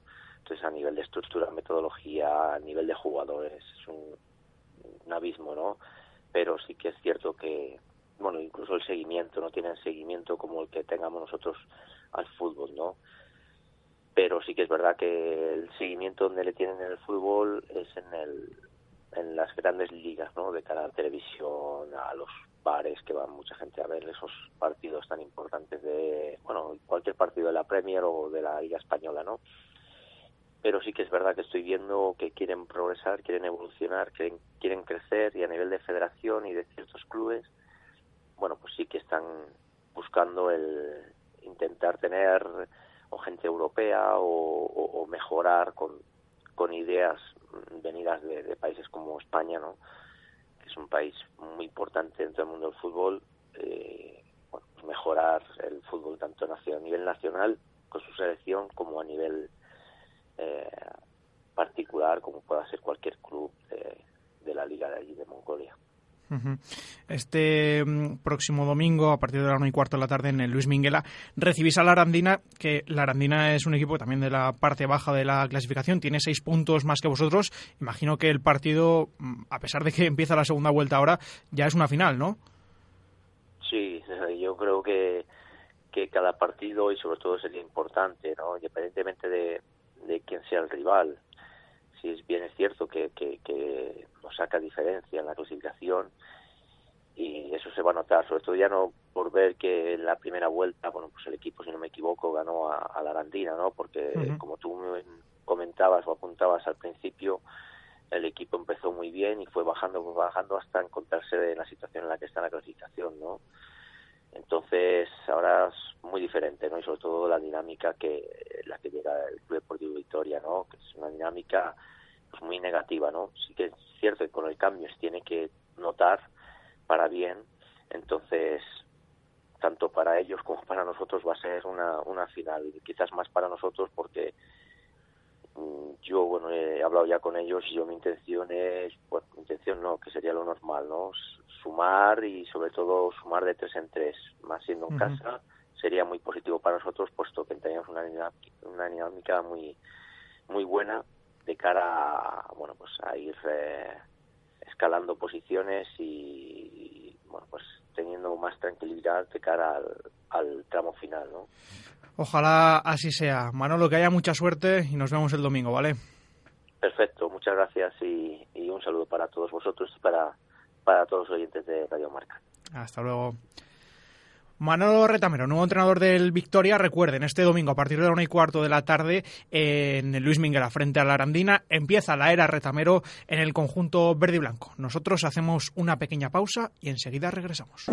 Entonces a nivel de estructura, metodología, a nivel de jugadores, es un, un abismo, ¿no? Pero sí que es cierto que, bueno, incluso el seguimiento, no tienen seguimiento como el que tengamos nosotros al fútbol, ¿no? Pero sí que es verdad que el seguimiento donde le tienen en el fútbol es en el en las grandes ligas, ¿no? De cara a la televisión, a los bares que van mucha gente a ver esos partidos tan importantes de, bueno, cualquier partido de la Premier o de la Liga Española, ¿no? Pero sí que es verdad que estoy viendo que quieren progresar, quieren evolucionar, quieren, quieren crecer y a nivel de federación y de ciertos clubes, bueno, pues sí que están buscando el intentar tener o gente europea o, mejorar con, con ideas venidas de, de, países como España, ¿no? que es un país muy importante dentro del mundo del fútbol, eh, bueno, pues mejorar el fútbol tanto a nivel nacional con su selección como a nivel eh, particular, como pueda ser cualquier club de, de la liga de allí de Mongolia. Este mm, próximo domingo, a partir de la 1 y cuarto de la tarde, en el Luis Minguela, recibís a la Arandina, que la Arandina es un equipo también de la parte baja de la clasificación, tiene seis puntos más que vosotros. Imagino que el partido, mm, a pesar de que (laughs) empieza la segunda vuelta ahora, ya es una final, ¿no? Sí, (laughs) yo creo que, que cada partido, y sobre todo sería importante, ¿no? independientemente de, de quién sea el rival, si es bien es cierto que, que, que, nos saca diferencia en la clasificación y eso se va a notar, sobre todo ya no por ver que en la primera vuelta, bueno, pues el equipo, si no me equivoco, ganó a, a la Arandina, ¿no? Porque uh -huh. como tú comentabas o apuntabas al principio, el equipo empezó muy bien y fue bajando, bajando hasta encontrarse en la situación en la que está en la clasificación, ¿no? Entonces, ahora es muy diferente, ¿no? Y sobre todo la dinámica que la que llega el Club Deportivo Victoria, ¿no? Que es una dinámica pues, muy negativa, ¿no? Sí que es cierto que con el cambio se tiene que notar para bien, entonces tanto para ellos como para nosotros va a ser una, una final, quizás más para nosotros porque yo bueno he hablado ya con ellos y yo mi intención es bueno mi intención no que sería lo normal no sumar y sobre todo sumar de tres en tres. Más siendo en uh -huh. casa sería muy positivo para nosotros puesto que tenemos una dinámica, una dinámica muy muy buena de cara a bueno pues a ir eh, escalando posiciones y, y, bueno pues teniendo más tranquilidad de cara al, al tramo final no Ojalá así sea. Manolo, que haya mucha suerte y nos vemos el domingo, ¿vale? Perfecto, muchas gracias y, y un saludo para todos vosotros y para, para todos los oyentes de Radio Marca. Hasta luego. Manolo Retamero, nuevo entrenador del Victoria. Recuerden, este domingo a partir de la una y cuarto de la tarde en Luis Minguera frente a la Arandina empieza la era Retamero en el conjunto verde y blanco. Nosotros hacemos una pequeña pausa y enseguida regresamos.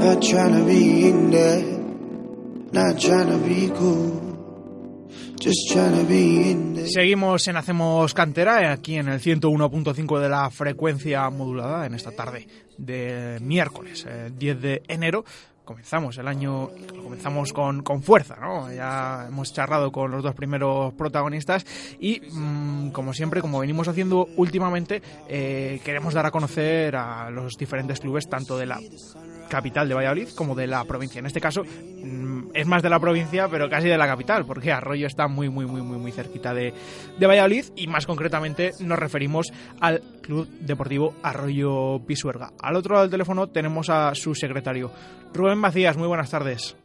Seguimos en Hacemos Cantera, aquí en el 101.5 de la frecuencia modulada, en esta tarde de miércoles, eh, 10 de enero. Comenzamos el año, comenzamos con, con fuerza, ¿no? Ya hemos charlado con los dos primeros protagonistas y, mmm, como siempre, como venimos haciendo últimamente, eh, queremos dar a conocer a los diferentes clubes, tanto de la capital de Valladolid como de la provincia. En este caso mmm, es más de la provincia, pero casi de la capital, porque Arroyo está muy, muy, muy, muy, muy cerquita de, de Valladolid y más concretamente nos referimos al Club Deportivo Arroyo Pisuerga. Al otro lado del teléfono tenemos a su secretario, Rubén Macías. Muy buenas tardes.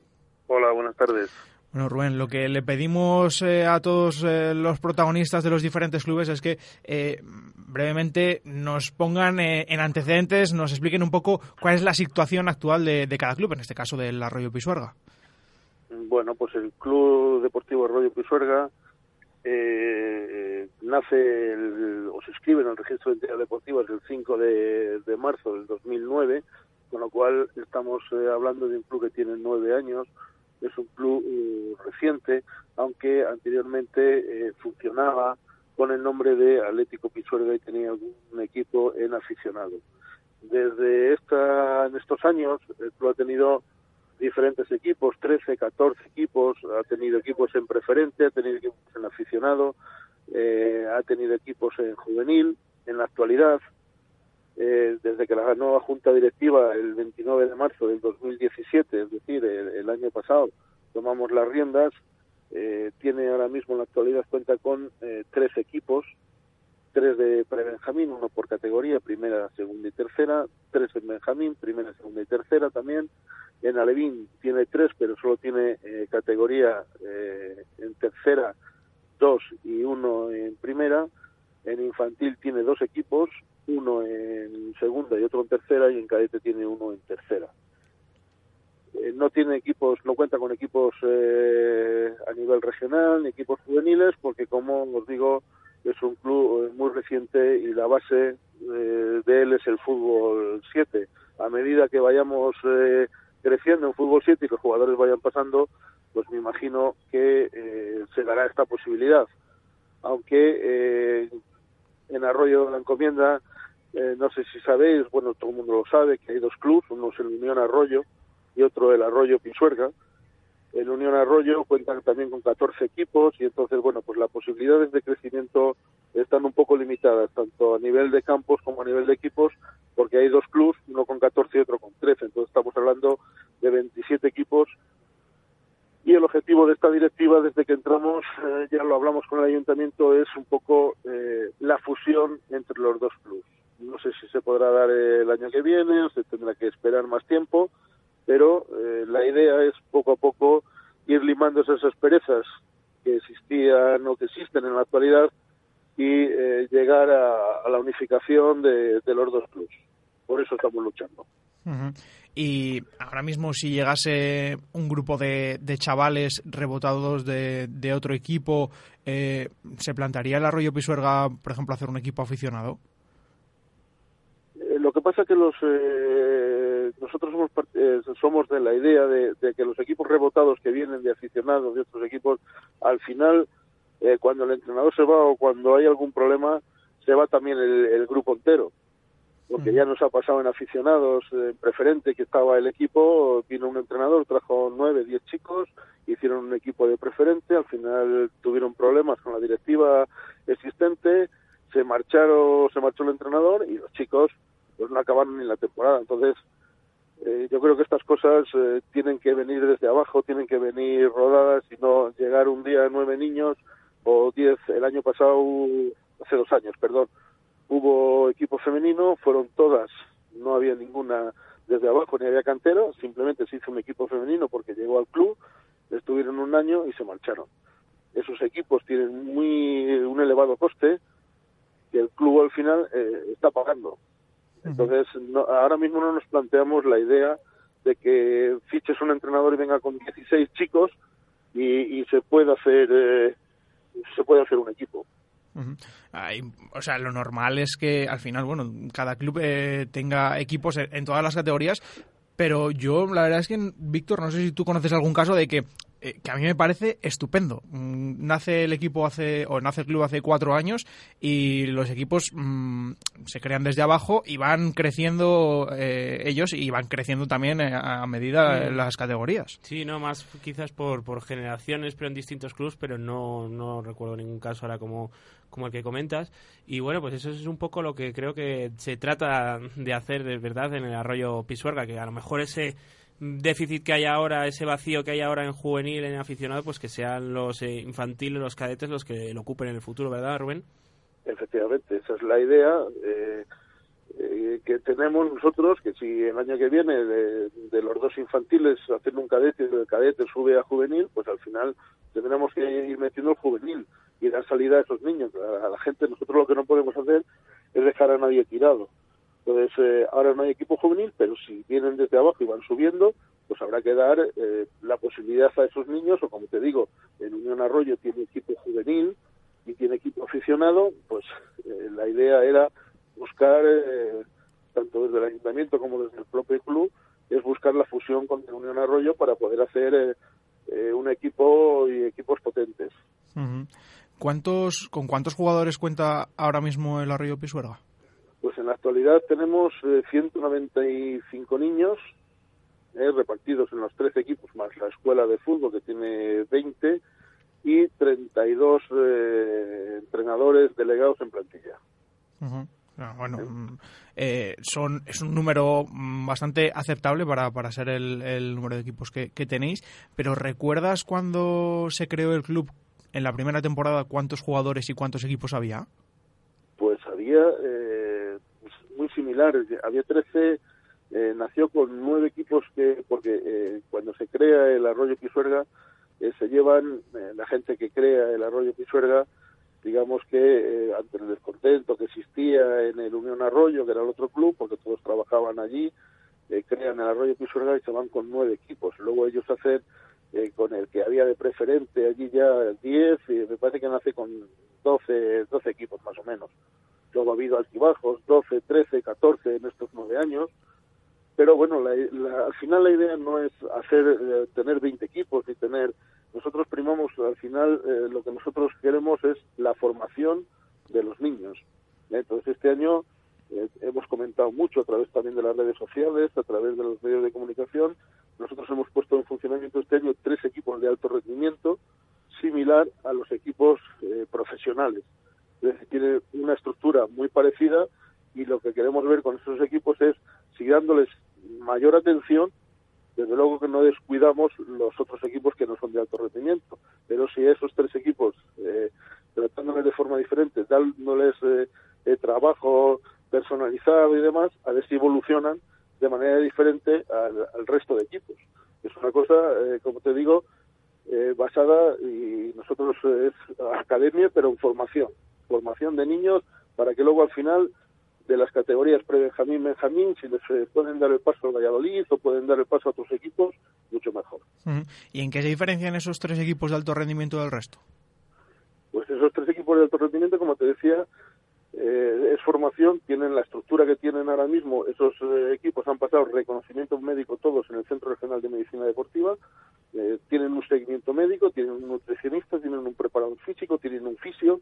Hola, buenas tardes. Bueno, Rubén, lo que le pedimos eh, a todos eh, los protagonistas de los diferentes clubes es que eh, brevemente nos pongan eh, en antecedentes, nos expliquen un poco cuál es la situación actual de, cada club, en este caso del Arroyo Pisuerga. Bueno, pues el Club Deportivo Arroyo Pisuerga nace el, o se inscribe en el registro de entidades deportivas el 5 de, de marzo del 2009, con lo cual estamos hablando de un club que tiene nueve años, es un club eh, reciente, aunque anteriormente eh, funcionaba con el nombre de Atlético Pisuerga y tenía un equipo en aficionado. Desde esta, en estos años, el club ha tenido diferentes equipos, 13, 14 equipos, ha tenido equipos en preferente, ha tenido equipos en aficionado eh, ha tenido equipos en juvenil. En la actualidad, eh, desde que la nueva junta directiva el 29 de marzo del 2017, es decir, el, año pasado, tomamos las riendas, eh, tiene ahora mismo en la actualidad cuenta con tres equipos, tres de pre-Benjamín, uno por categoría, primera, segunda y tercera, tres en Benjamín, primera, segunda y tercera también. En Alevín tiene tres, pero solo tiene categoría en tercera dos y uno en primera. En infantil tiene dos equipos, uno en segunda y otro en tercera, y en cadete tiene uno en tercera. Eh, no tiene equipos, no cuenta con equipos eh, a nivel regional ni equipos juveniles, porque como os digo, es un club eh, muy reciente y la base de él es el fútbol 7. A medida que vayamos creciendo en fútbol 7 y los jugadores vayan pasando, pues me imagino que eh, se dará esta posibilidad. Aunque eh, en Arroyo de la Encomienda, eh, no sé si sabéis, bueno, todo el mundo lo sabe, que hay dos clubes, uno es el Unión Arroyo y otro el Arroyo Pisuerga. El Unión Arroyo cuenta también con 14 equipos y entonces, bueno, pues las posibilidades de crecimiento están un poco limitadas, tanto a nivel de campos como a nivel de equipos, porque hay dos clubes, uno con 14 y otro con 13. Entonces estamos hablando de 27 equipos y el objetivo de esta directiva, desde que entramos, eh, ya lo hablamos con el ayuntamiento, es un poco eh, la fusión entre los dos clubes. No sé si se podrá dar el año que viene o se tendrá que esperar más tiempo, pero eh, la idea es poco a poco ir limando esas asperezas que existían o que existen en la actualidad y llegar a, la unificación de, los dos clubes. Por eso estamos luchando. Y ahora mismo si llegase un grupo de, chavales rebotados de, otro equipo, eh, ¿se plantaría el Arroyo Pisuerga, por ejemplo, hacer un equipo aficionado? Eh, lo que pasa es que los eh, nosotros somos, somos de la idea de, que los equipos rebotados que vienen de aficionados de otros equipos, al final, cuando el entrenador se va o cuando hay algún problema, se va también el grupo entero. Porque ya nos ha pasado en aficionados, en preferente que estaba el equipo, vino un entrenador, trajo nueve, diez chicos, hicieron un equipo de preferente, al final tuvieron problemas con la directiva existente, se marcharon, se marchó el entrenador y los chicos pues no acabaron ni la temporada. Entonces, eh, yo creo que estas cosas eh, tienen que venir desde abajo, tienen que venir rodadas y no llegar un día nueve niños o diez el año pasado, hace dos años, perdón, Hubo equipo femenino, fueron todas, no había ninguna desde abajo ni había cantero, simplemente se hizo un equipo femenino porque llegó al club, estuvieron un año y se marcharon. Esos equipos tienen muy un elevado coste que el club al final eh, está pagando. Entonces, ahora mismo no nos planteamos la idea de que fiches un entrenador y venga con 16 chicos y, se pueda hacer eh, se puede hacer un equipo. O sea, lo normal es que al final, bueno, cada club eh, tenga equipos en, todas las categorías, pero yo la verdad es que, Víctor, no sé si tú conoces algún caso de que eh, que a mí me parece estupendo. Mm, nace el equipo hace, o nace el club hace cuatro años y los equipos mm, se crean desde abajo y van creciendo eh, ellos y van creciendo también eh, a, medida las categorías. Sí, no, más quizás por, por generaciones, pero en distintos clubes, pero no, no recuerdo ningún caso ahora como, como el que comentas. Y bueno, pues eso es un poco lo que creo que se trata de hacer de verdad en el arroyo Pisuerga, que a lo mejor ese déficit que hay ahora, ese vacío que hay ahora en juvenil, en aficionado, pues que sean los eh, infantiles, los cadetes los que lo ocupen en el futuro, ¿verdad, Rubén? Efectivamente, esa es la idea eh, eh, que tenemos nosotros, que si el año que viene de, los dos infantiles hacen un cadete y el cadete sube a juvenil, pues al final tendremos que ir metiendo el juvenil y dar salida a esos niños. a la gente, nosotros lo que no podemos hacer es dejar a nadie tirado entonces, eh, ahora no hay equipo juvenil, pero si vienen desde abajo y van subiendo, pues habrá que dar eh, la posibilidad a esos niños, o como te digo, en Unión Arroyo tiene equipo juvenil y tiene equipo aficionado, pues eh, la idea era buscar, tanto desde el ayuntamiento como desde el propio club, es buscar la fusión con Unión Arroyo para poder hacer un equipo y equipos potentes. ¿Cuántos, ¿Con cuántos jugadores cuenta ahora mismo el Arroyo Pisuerga? Pues en la actualidad tenemos 195 eh, niños eh, repartidos en los 13 equipos, más la escuela de fútbol que tiene 20, y 32 eh, entrenadores delegados en plantilla. Ah, bueno, mm, eh, son, es un número mm, bastante aceptable para, para ser el, número de equipos que, tenéis, pero ¿recuerdas cuando se creó el club en la primera temporada cuántos jugadores y cuántos equipos había? Pues había eh, había 13, eh, nació con nueve equipos que, porque cuando se crea el Arroyo Pisuerga, se llevan la gente que crea el Arroyo Pisuerga, digamos que eh, ante el descontento que existía en el Unión Arroyo, que era el otro club, porque todos trabajaban allí, eh, crean el Arroyo Pisuerga y se van con nueve equipos. Luego ellos hacen eh, con el que había de preferente allí ya diez, y me parece que nace con doce, doce equipos más o menos. Luego ha habido altibajos, doce, trece, catorce en estos nueve años. Pero bueno, al final la idea no es hacer tener 20 equipos ni tener nosotros primamos, al final, eh, lo que nosotros queremos es la formación de los niños. Entonces, este año eh, hemos comentado mucho a través también de las redes sociales, a través de los medios de comunicación. Nosotros hemos puesto en funcionamiento este año tres equipos de alto rendimiento, similar a los equipos eh, profesionales. Tiene una estructura muy parecida y lo que queremos ver con esos equipos es seguir dándoles mayor atención desde luego que no descuidamos los otros equipos que no son de alto rendimiento, pero si esos tres equipos, eh, tratándoles de forma diferente, dándoles eh, eh, trabajo personalizado y demás, a ver si evolucionan de manera diferente al, resto de equipos. Es una cosa, eh, como te digo, basada y nosotros es academia, pero en formación, formación de niños para que luego al final de las categorías pre-Benjamín, Benjamín, si les eh, pueden dar el paso al Valladolid o pueden dar el paso a otros equipos, mucho mejor. ¿Y en qué se diferencian esos tres equipos de alto rendimiento del resto? Pues esos tres equipos de alto rendimiento, como te decía, eh, es formación, tienen la estructura que tienen ahora mismo, esos eh, equipos han pasado reconocimiento médico todos en el Centro Regional de Medicina Deportiva, tienen un seguimiento médico, tienen un nutricionista, tienen un preparador físico, tienen un fisio,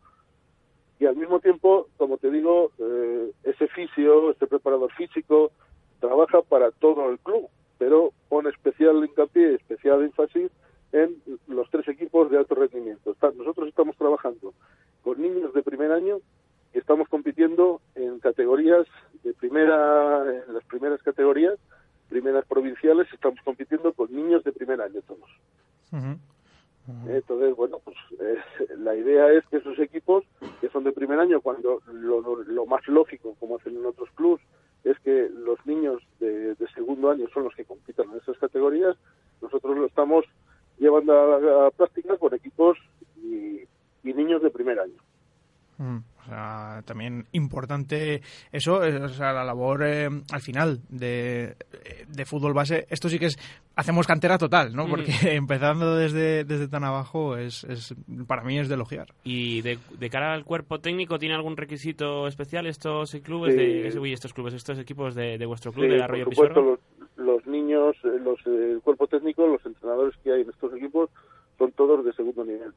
y al mismo tiempo, como te digo, eh, ese fisio, este preparador físico, trabaja para todo el club, pero pone especial hincapié, especial énfasis en los tres equipos de alto rendimiento. Nosotros estamos trabajando con niños de primer año y estamos compitiendo en categorías de primera, en las primeras categorías, primeras provinciales, estamos compitiendo con niños de primer año todos. Entonces, bueno, pues eh, la idea es que esos equipos que son de primer año, cuando lo, más lógico, como hacen en otros clubs, es que los niños de, segundo año son los que compitan en esas categorías, nosotros lo estamos llevando a, práctica con equipos y, niños de primer año. Mm también importante eso, eh, o sea, la labor eh, al final de, de, fútbol base. Esto sí que es, hacemos cantera total, ¿no? Porque (laughs) empezando desde, desde tan abajo es, es, para mí es de elogiar. ¿Y de, de, cara al cuerpo técnico tiene algún requisito especial estos clubes, de, estos clubes, estos equipos de, vuestro club, de Arroyo por supuesto, los, los, niños, eh, los, el cuerpo técnico, los entrenadores que hay en estos equipos son todos de segundo nivel.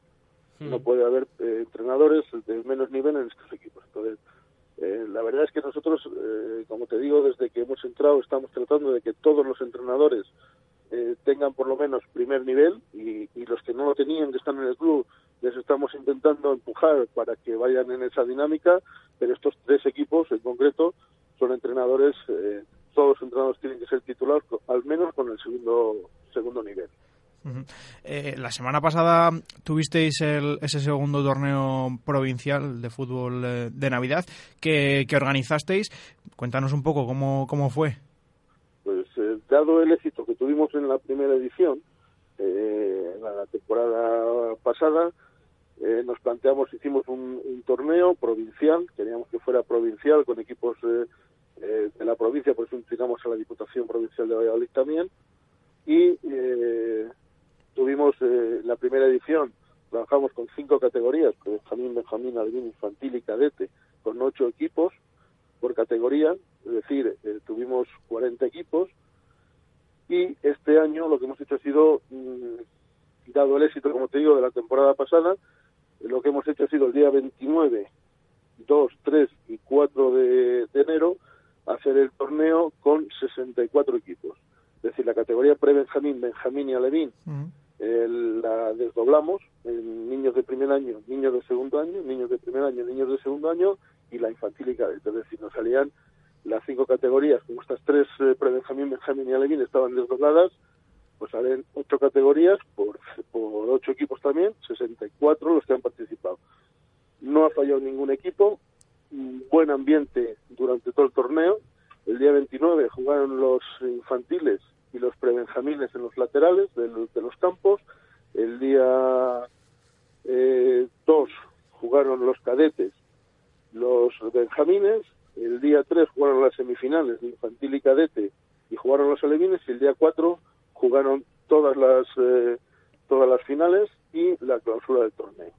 No puede haber eh, entrenadores de menos nivel en estos equipos. Entonces, eh, la verdad es que nosotros, eh, como te digo, desde que hemos entrado estamos tratando de que todos los entrenadores tengan por lo menos primer nivel y, los que no lo tenían, que están en el club, les estamos intentando empujar para que vayan en esa dinámica, pero estos tres equipos en concreto son entrenadores, todos los entrenadores tienen que ser titulares, al menos con el segundo, segundo nivel. Eh, la semana pasada tuvisteis ese segundo torneo provincial de fútbol eh, de Navidad que, organizasteis. Cuéntanos un poco cómo, cómo fue. Pues eh, dado el éxito que tuvimos en la primera edición, en la temporada pasada, nos planteamos, hicimos un, torneo provincial, queríamos que fuera provincial con equipos de la provincia, por eso entregamos a la Diputación Provincial de Valladolid también, y tuvimos eh, la primera edición, trabajamos con cinco categorías, Benjamín, Benjamín, Alvin, Infantil y Cadete, con ocho equipos por categoría, es decir, eh, tuvimos 40 equipos, y este año lo que hemos hecho ha sido, mm, dado el éxito, como te digo, de la temporada pasada, lo que hemos hecho ha sido el día 29, 2, 3 y 4 de, enero, hacer el torneo con 64 equipos. Es decir, la categoría pre-Benjamín, Benjamín y Alevín la desdoblamos en niños de primer año, niños de segundo año, niños de primer año, niños de segundo año y la infantil y cadete. Es decir, nos salían las cinco categorías, como estas tres, eh, Benjamín, Benjamín y Alevín, estaban desdobladas, pues salen ocho categorías por, por ocho equipos también, 64 los que han participado. No ha fallado ningún equipo, buen ambiente durante todo el torneo. El día 29 jugaron los infantiles y los prebenjamines en los laterales de los, campos. El día 2 eh, jugaron los cadetes, los benjamines. El día 3 jugaron las semifinales de infantil y cadete y jugaron los alevines. Y el día 4 jugaron todas las, eh, todas las finales y la clausura del torneo.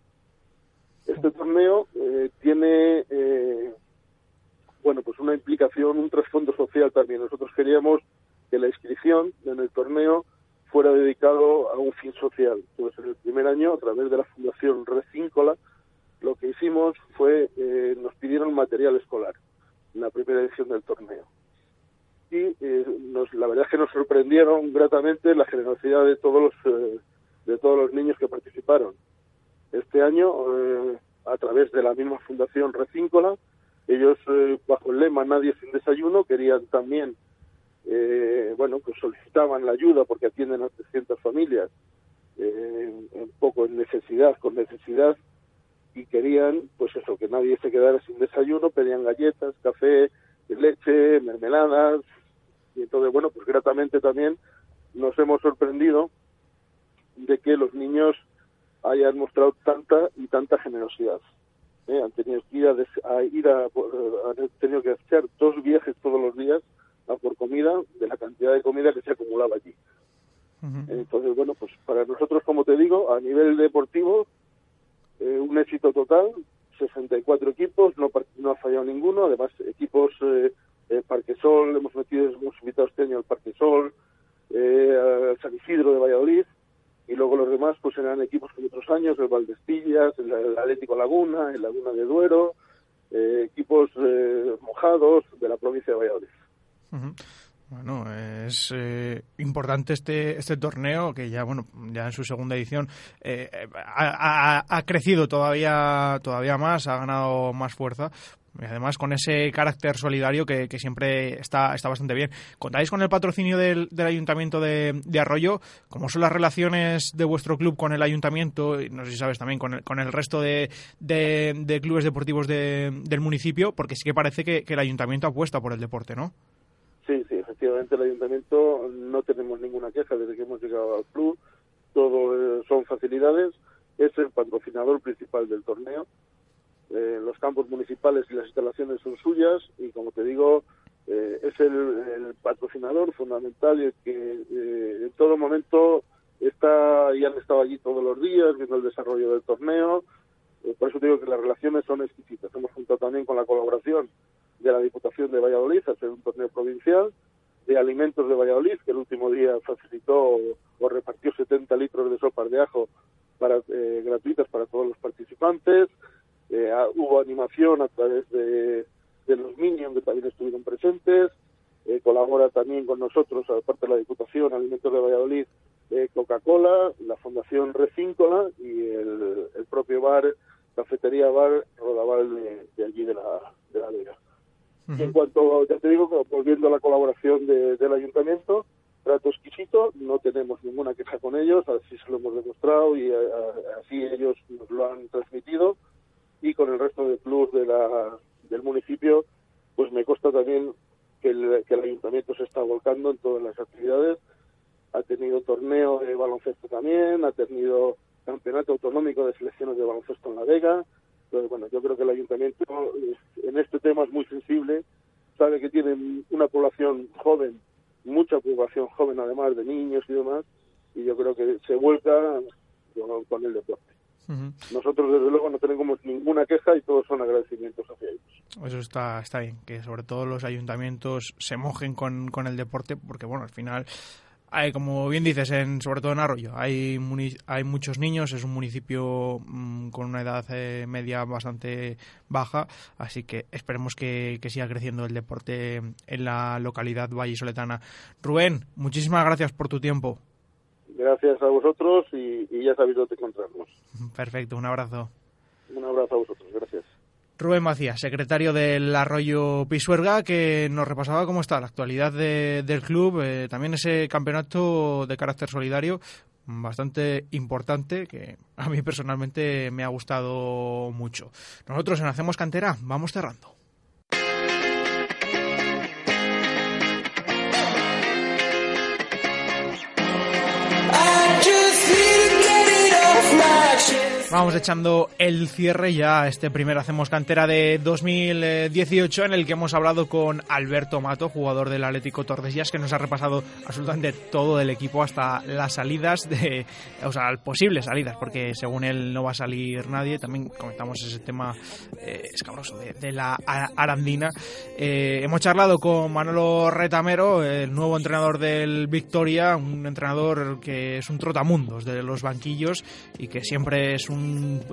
Este torneo eh, tiene, eh, bueno, pues una implicación, un trasfondo social también. Nosotros queríamos que la inscripción en el torneo fuera dedicado a un fin social. Pues en el primer año, a través de la Fundación Recíncola, lo que hicimos fue, eh, nos pidieron material escolar en la primera edición del torneo. Y eh, nos, la verdad es que nos sorprendieron gratamente la generosidad de todos los, eh, de todos los niños que participaron. Este año, a través de la misma Fundación Recíncola, ellos, bajo el lema Nadie sin desayuno, querían también eh, bueno, pues solicitaban la ayuda porque atienden a 300 familias, eh, un poco en necesidad, con necesidad, y querían, pues eso, que nadie se quedara sin desayuno, pedían galletas, café, leche, mermeladas, y entonces, bueno, pues gratamente también nos hemos sorprendido de que los niños hayan mostrado tanta y tanta generosidad. ¿Eh? Han tenido que ir a, ir a, han tenido que hacer dos viajes todos los días por comida de la cantidad de comida que se acumulaba allí. Entonces, bueno, pues para nosotros, como te digo, a nivel deportivo, eh, un éxito total, 64 equipos, no, no ha fallado ninguno, además equipos eh, eh, Parquesol, hemos metido, hemos invitado este año al Parquesol, eh, al San Isidro de Valladolid, y luego los demás pues eran equipos como otros años, el Valdestillas, el, Atlético Laguna, el Laguna de Duero, eh, equipos mojados de la provincia de Valladolid. Bueno, es eh, importante este este torneo que ya bueno ya en su segunda edición eh, ha, crecido todavía todavía más, ha ganado más fuerza. Además con ese carácter solidario que, siempre está, está bastante bien. ¿Contáis con el patrocinio del, Ayuntamiento de, Arroyo? ¿Cómo son las relaciones de vuestro club con el Ayuntamiento? Y no sé si sabes también con el, con el resto de, de, clubes deportivos del municipio, porque sí que parece que, que el Ayuntamiento apuesta por el deporte, ¿no? Sí, sí, efectivamente el ayuntamiento no tenemos ninguna queja desde que hemos llegado al club, todo eh, son facilidades, es el patrocinador principal del torneo, eh, los campos municipales y las instalaciones son suyas y como te digo, eh, es el, patrocinador fundamental y el que en todo momento está y han estado allí todos los días viendo el desarrollo del torneo, por eso digo que las relaciones son exquisitas. Hemos juntado también con la colaboración de la Diputación de Valladolid, hacer un torneo provincial, de alimentos de Valladolid, que el último día facilitó o repartió 70 litros de sopas de ajo para, eh, gratuitas para todos los participantes. Eh, hubo animación a través de, los Minions que también estuvieron presentes. Eh, colabora también con nosotros, aparte de la Diputación, Alimentos de Valladolid, Coca-Cola, la Fundación Recíncola y el, propio bar, cafetería bar Rodaval de, allí de la, de la Vega. En cuanto, ya te digo, volviendo a la colaboración del ayuntamiento, trato exquisito, no tenemos ninguna queja con ellos, así se lo hemos demostrado y así ellos nos lo han transmitido. Y con el resto de clubes de la, del municipio, pues me consta también que el, que el ayuntamiento se está volcando en todas las actividades. Ha tenido torneo de baloncesto también, ha tenido campeonato autonómico de selecciones de baloncesto en La Vega, entonces, bueno, yo creo que el ayuntamiento en este tema es muy sensible, sabe que tiene una población joven, mucha población joven además de niños y demás, y yo creo que se vuelca con, el deporte. Nosotros, desde luego, no tenemos ninguna queja y todos son agradecimientos hacia ellos. Eso está, está bien, que sobre todo los ayuntamientos se mojen con, con el deporte, porque, bueno, al final hay, como bien dices, en, sobre todo en Arroyo, hay, hay muchos niños, es un municipio mm, con una edad eh, media bastante baja, así que esperemos que, siga creciendo el deporte en la localidad vallisoletana. Rubén, muchísimas gracias por tu tiempo. Gracias a vosotros y, y ya sabéis dónde encontrarnos. Perfecto, un abrazo. Un abrazo a vosotros, gracias. Rubén Macías, secretario del Arroyo Pisuerga, que nos repasaba cómo está la actualidad de- del club, eh, también ese campeonato de carácter solidario bastante importante que a mí personalmente me ha gustado mucho. Nosotros en Hacemos Cantera vamos cerrando. Vamos echando el cierre ya este primer Hacemos Cantera de 2018 en el que hemos hablado con Alberto Mato, jugador del Atlético Tordesillas, que nos ha repasado absolutamente todo el equipo hasta las salidas de, o sea, posibles salidas, porque según él no va a salir nadie. También comentamos ese tema eh, escabroso de, de la Arandina. Eh, hemos charlado con Manolo Retamero, el nuevo entrenador del Victoria, un entrenador que es un trotamundos de los banquillos y que siempre es un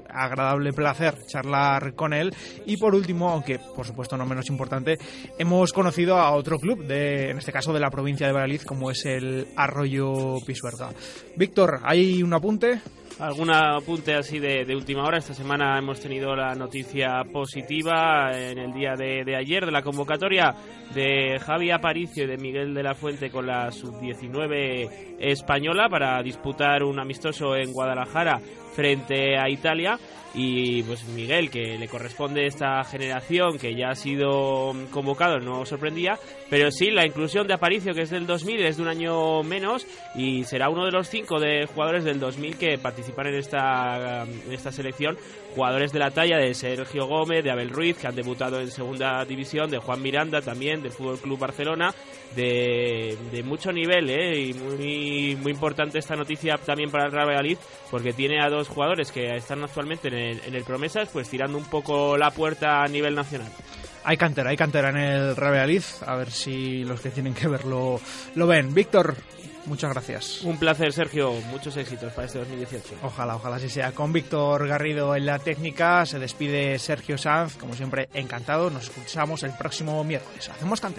agradable placer charlar con él. Y por último, aunque por supuesto no menos importante, hemos conocido a otro club, de, en este caso de la provincia de Valladolid, como es el Arroyo Pisuerga. Víctor, ¿hay un apunte? ¿Algún apunte así de, de última hora? Esta semana hemos tenido la noticia positiva en el día de, de ayer de la convocatoria de Javi Aparicio y de Miguel de la Fuente con la sub-19 española para disputar un amistoso en Guadalajara frente a Italia. Y pues Miguel, que le corresponde esta generación que ya ha sido convocado, no sorprendía, pero sí la inclusión de Aparicio, que es del 2000, es de un año menos y será uno de los cinco de jugadores del 2000 que participan en esta, en esta selección. Jugadores de la talla de Sergio Gómez, de Abel Ruiz, que han debutado en segunda división, de Juan Miranda también, del Fútbol Club Barcelona, de, mucho nivel, ¿eh? y muy, muy importante esta noticia también para el Real Valladolid, porque tiene a dos jugadores que están actualmente en el, en el Promesas, pues tirando un poco la puerta a nivel nacional. Hay cantera, hay cantera en el Real Valladolid, a ver si los que tienen que verlo lo ven. Víctor, muchas gracias. Un placer, Sergio. Muchos éxitos para este 2018. Ojalá, ojalá así sea. Con Víctor Garrido en la técnica, se despide Sergio Sanz, como siempre, encantado. Nos escuchamos el próximo miércoles. Hacemos than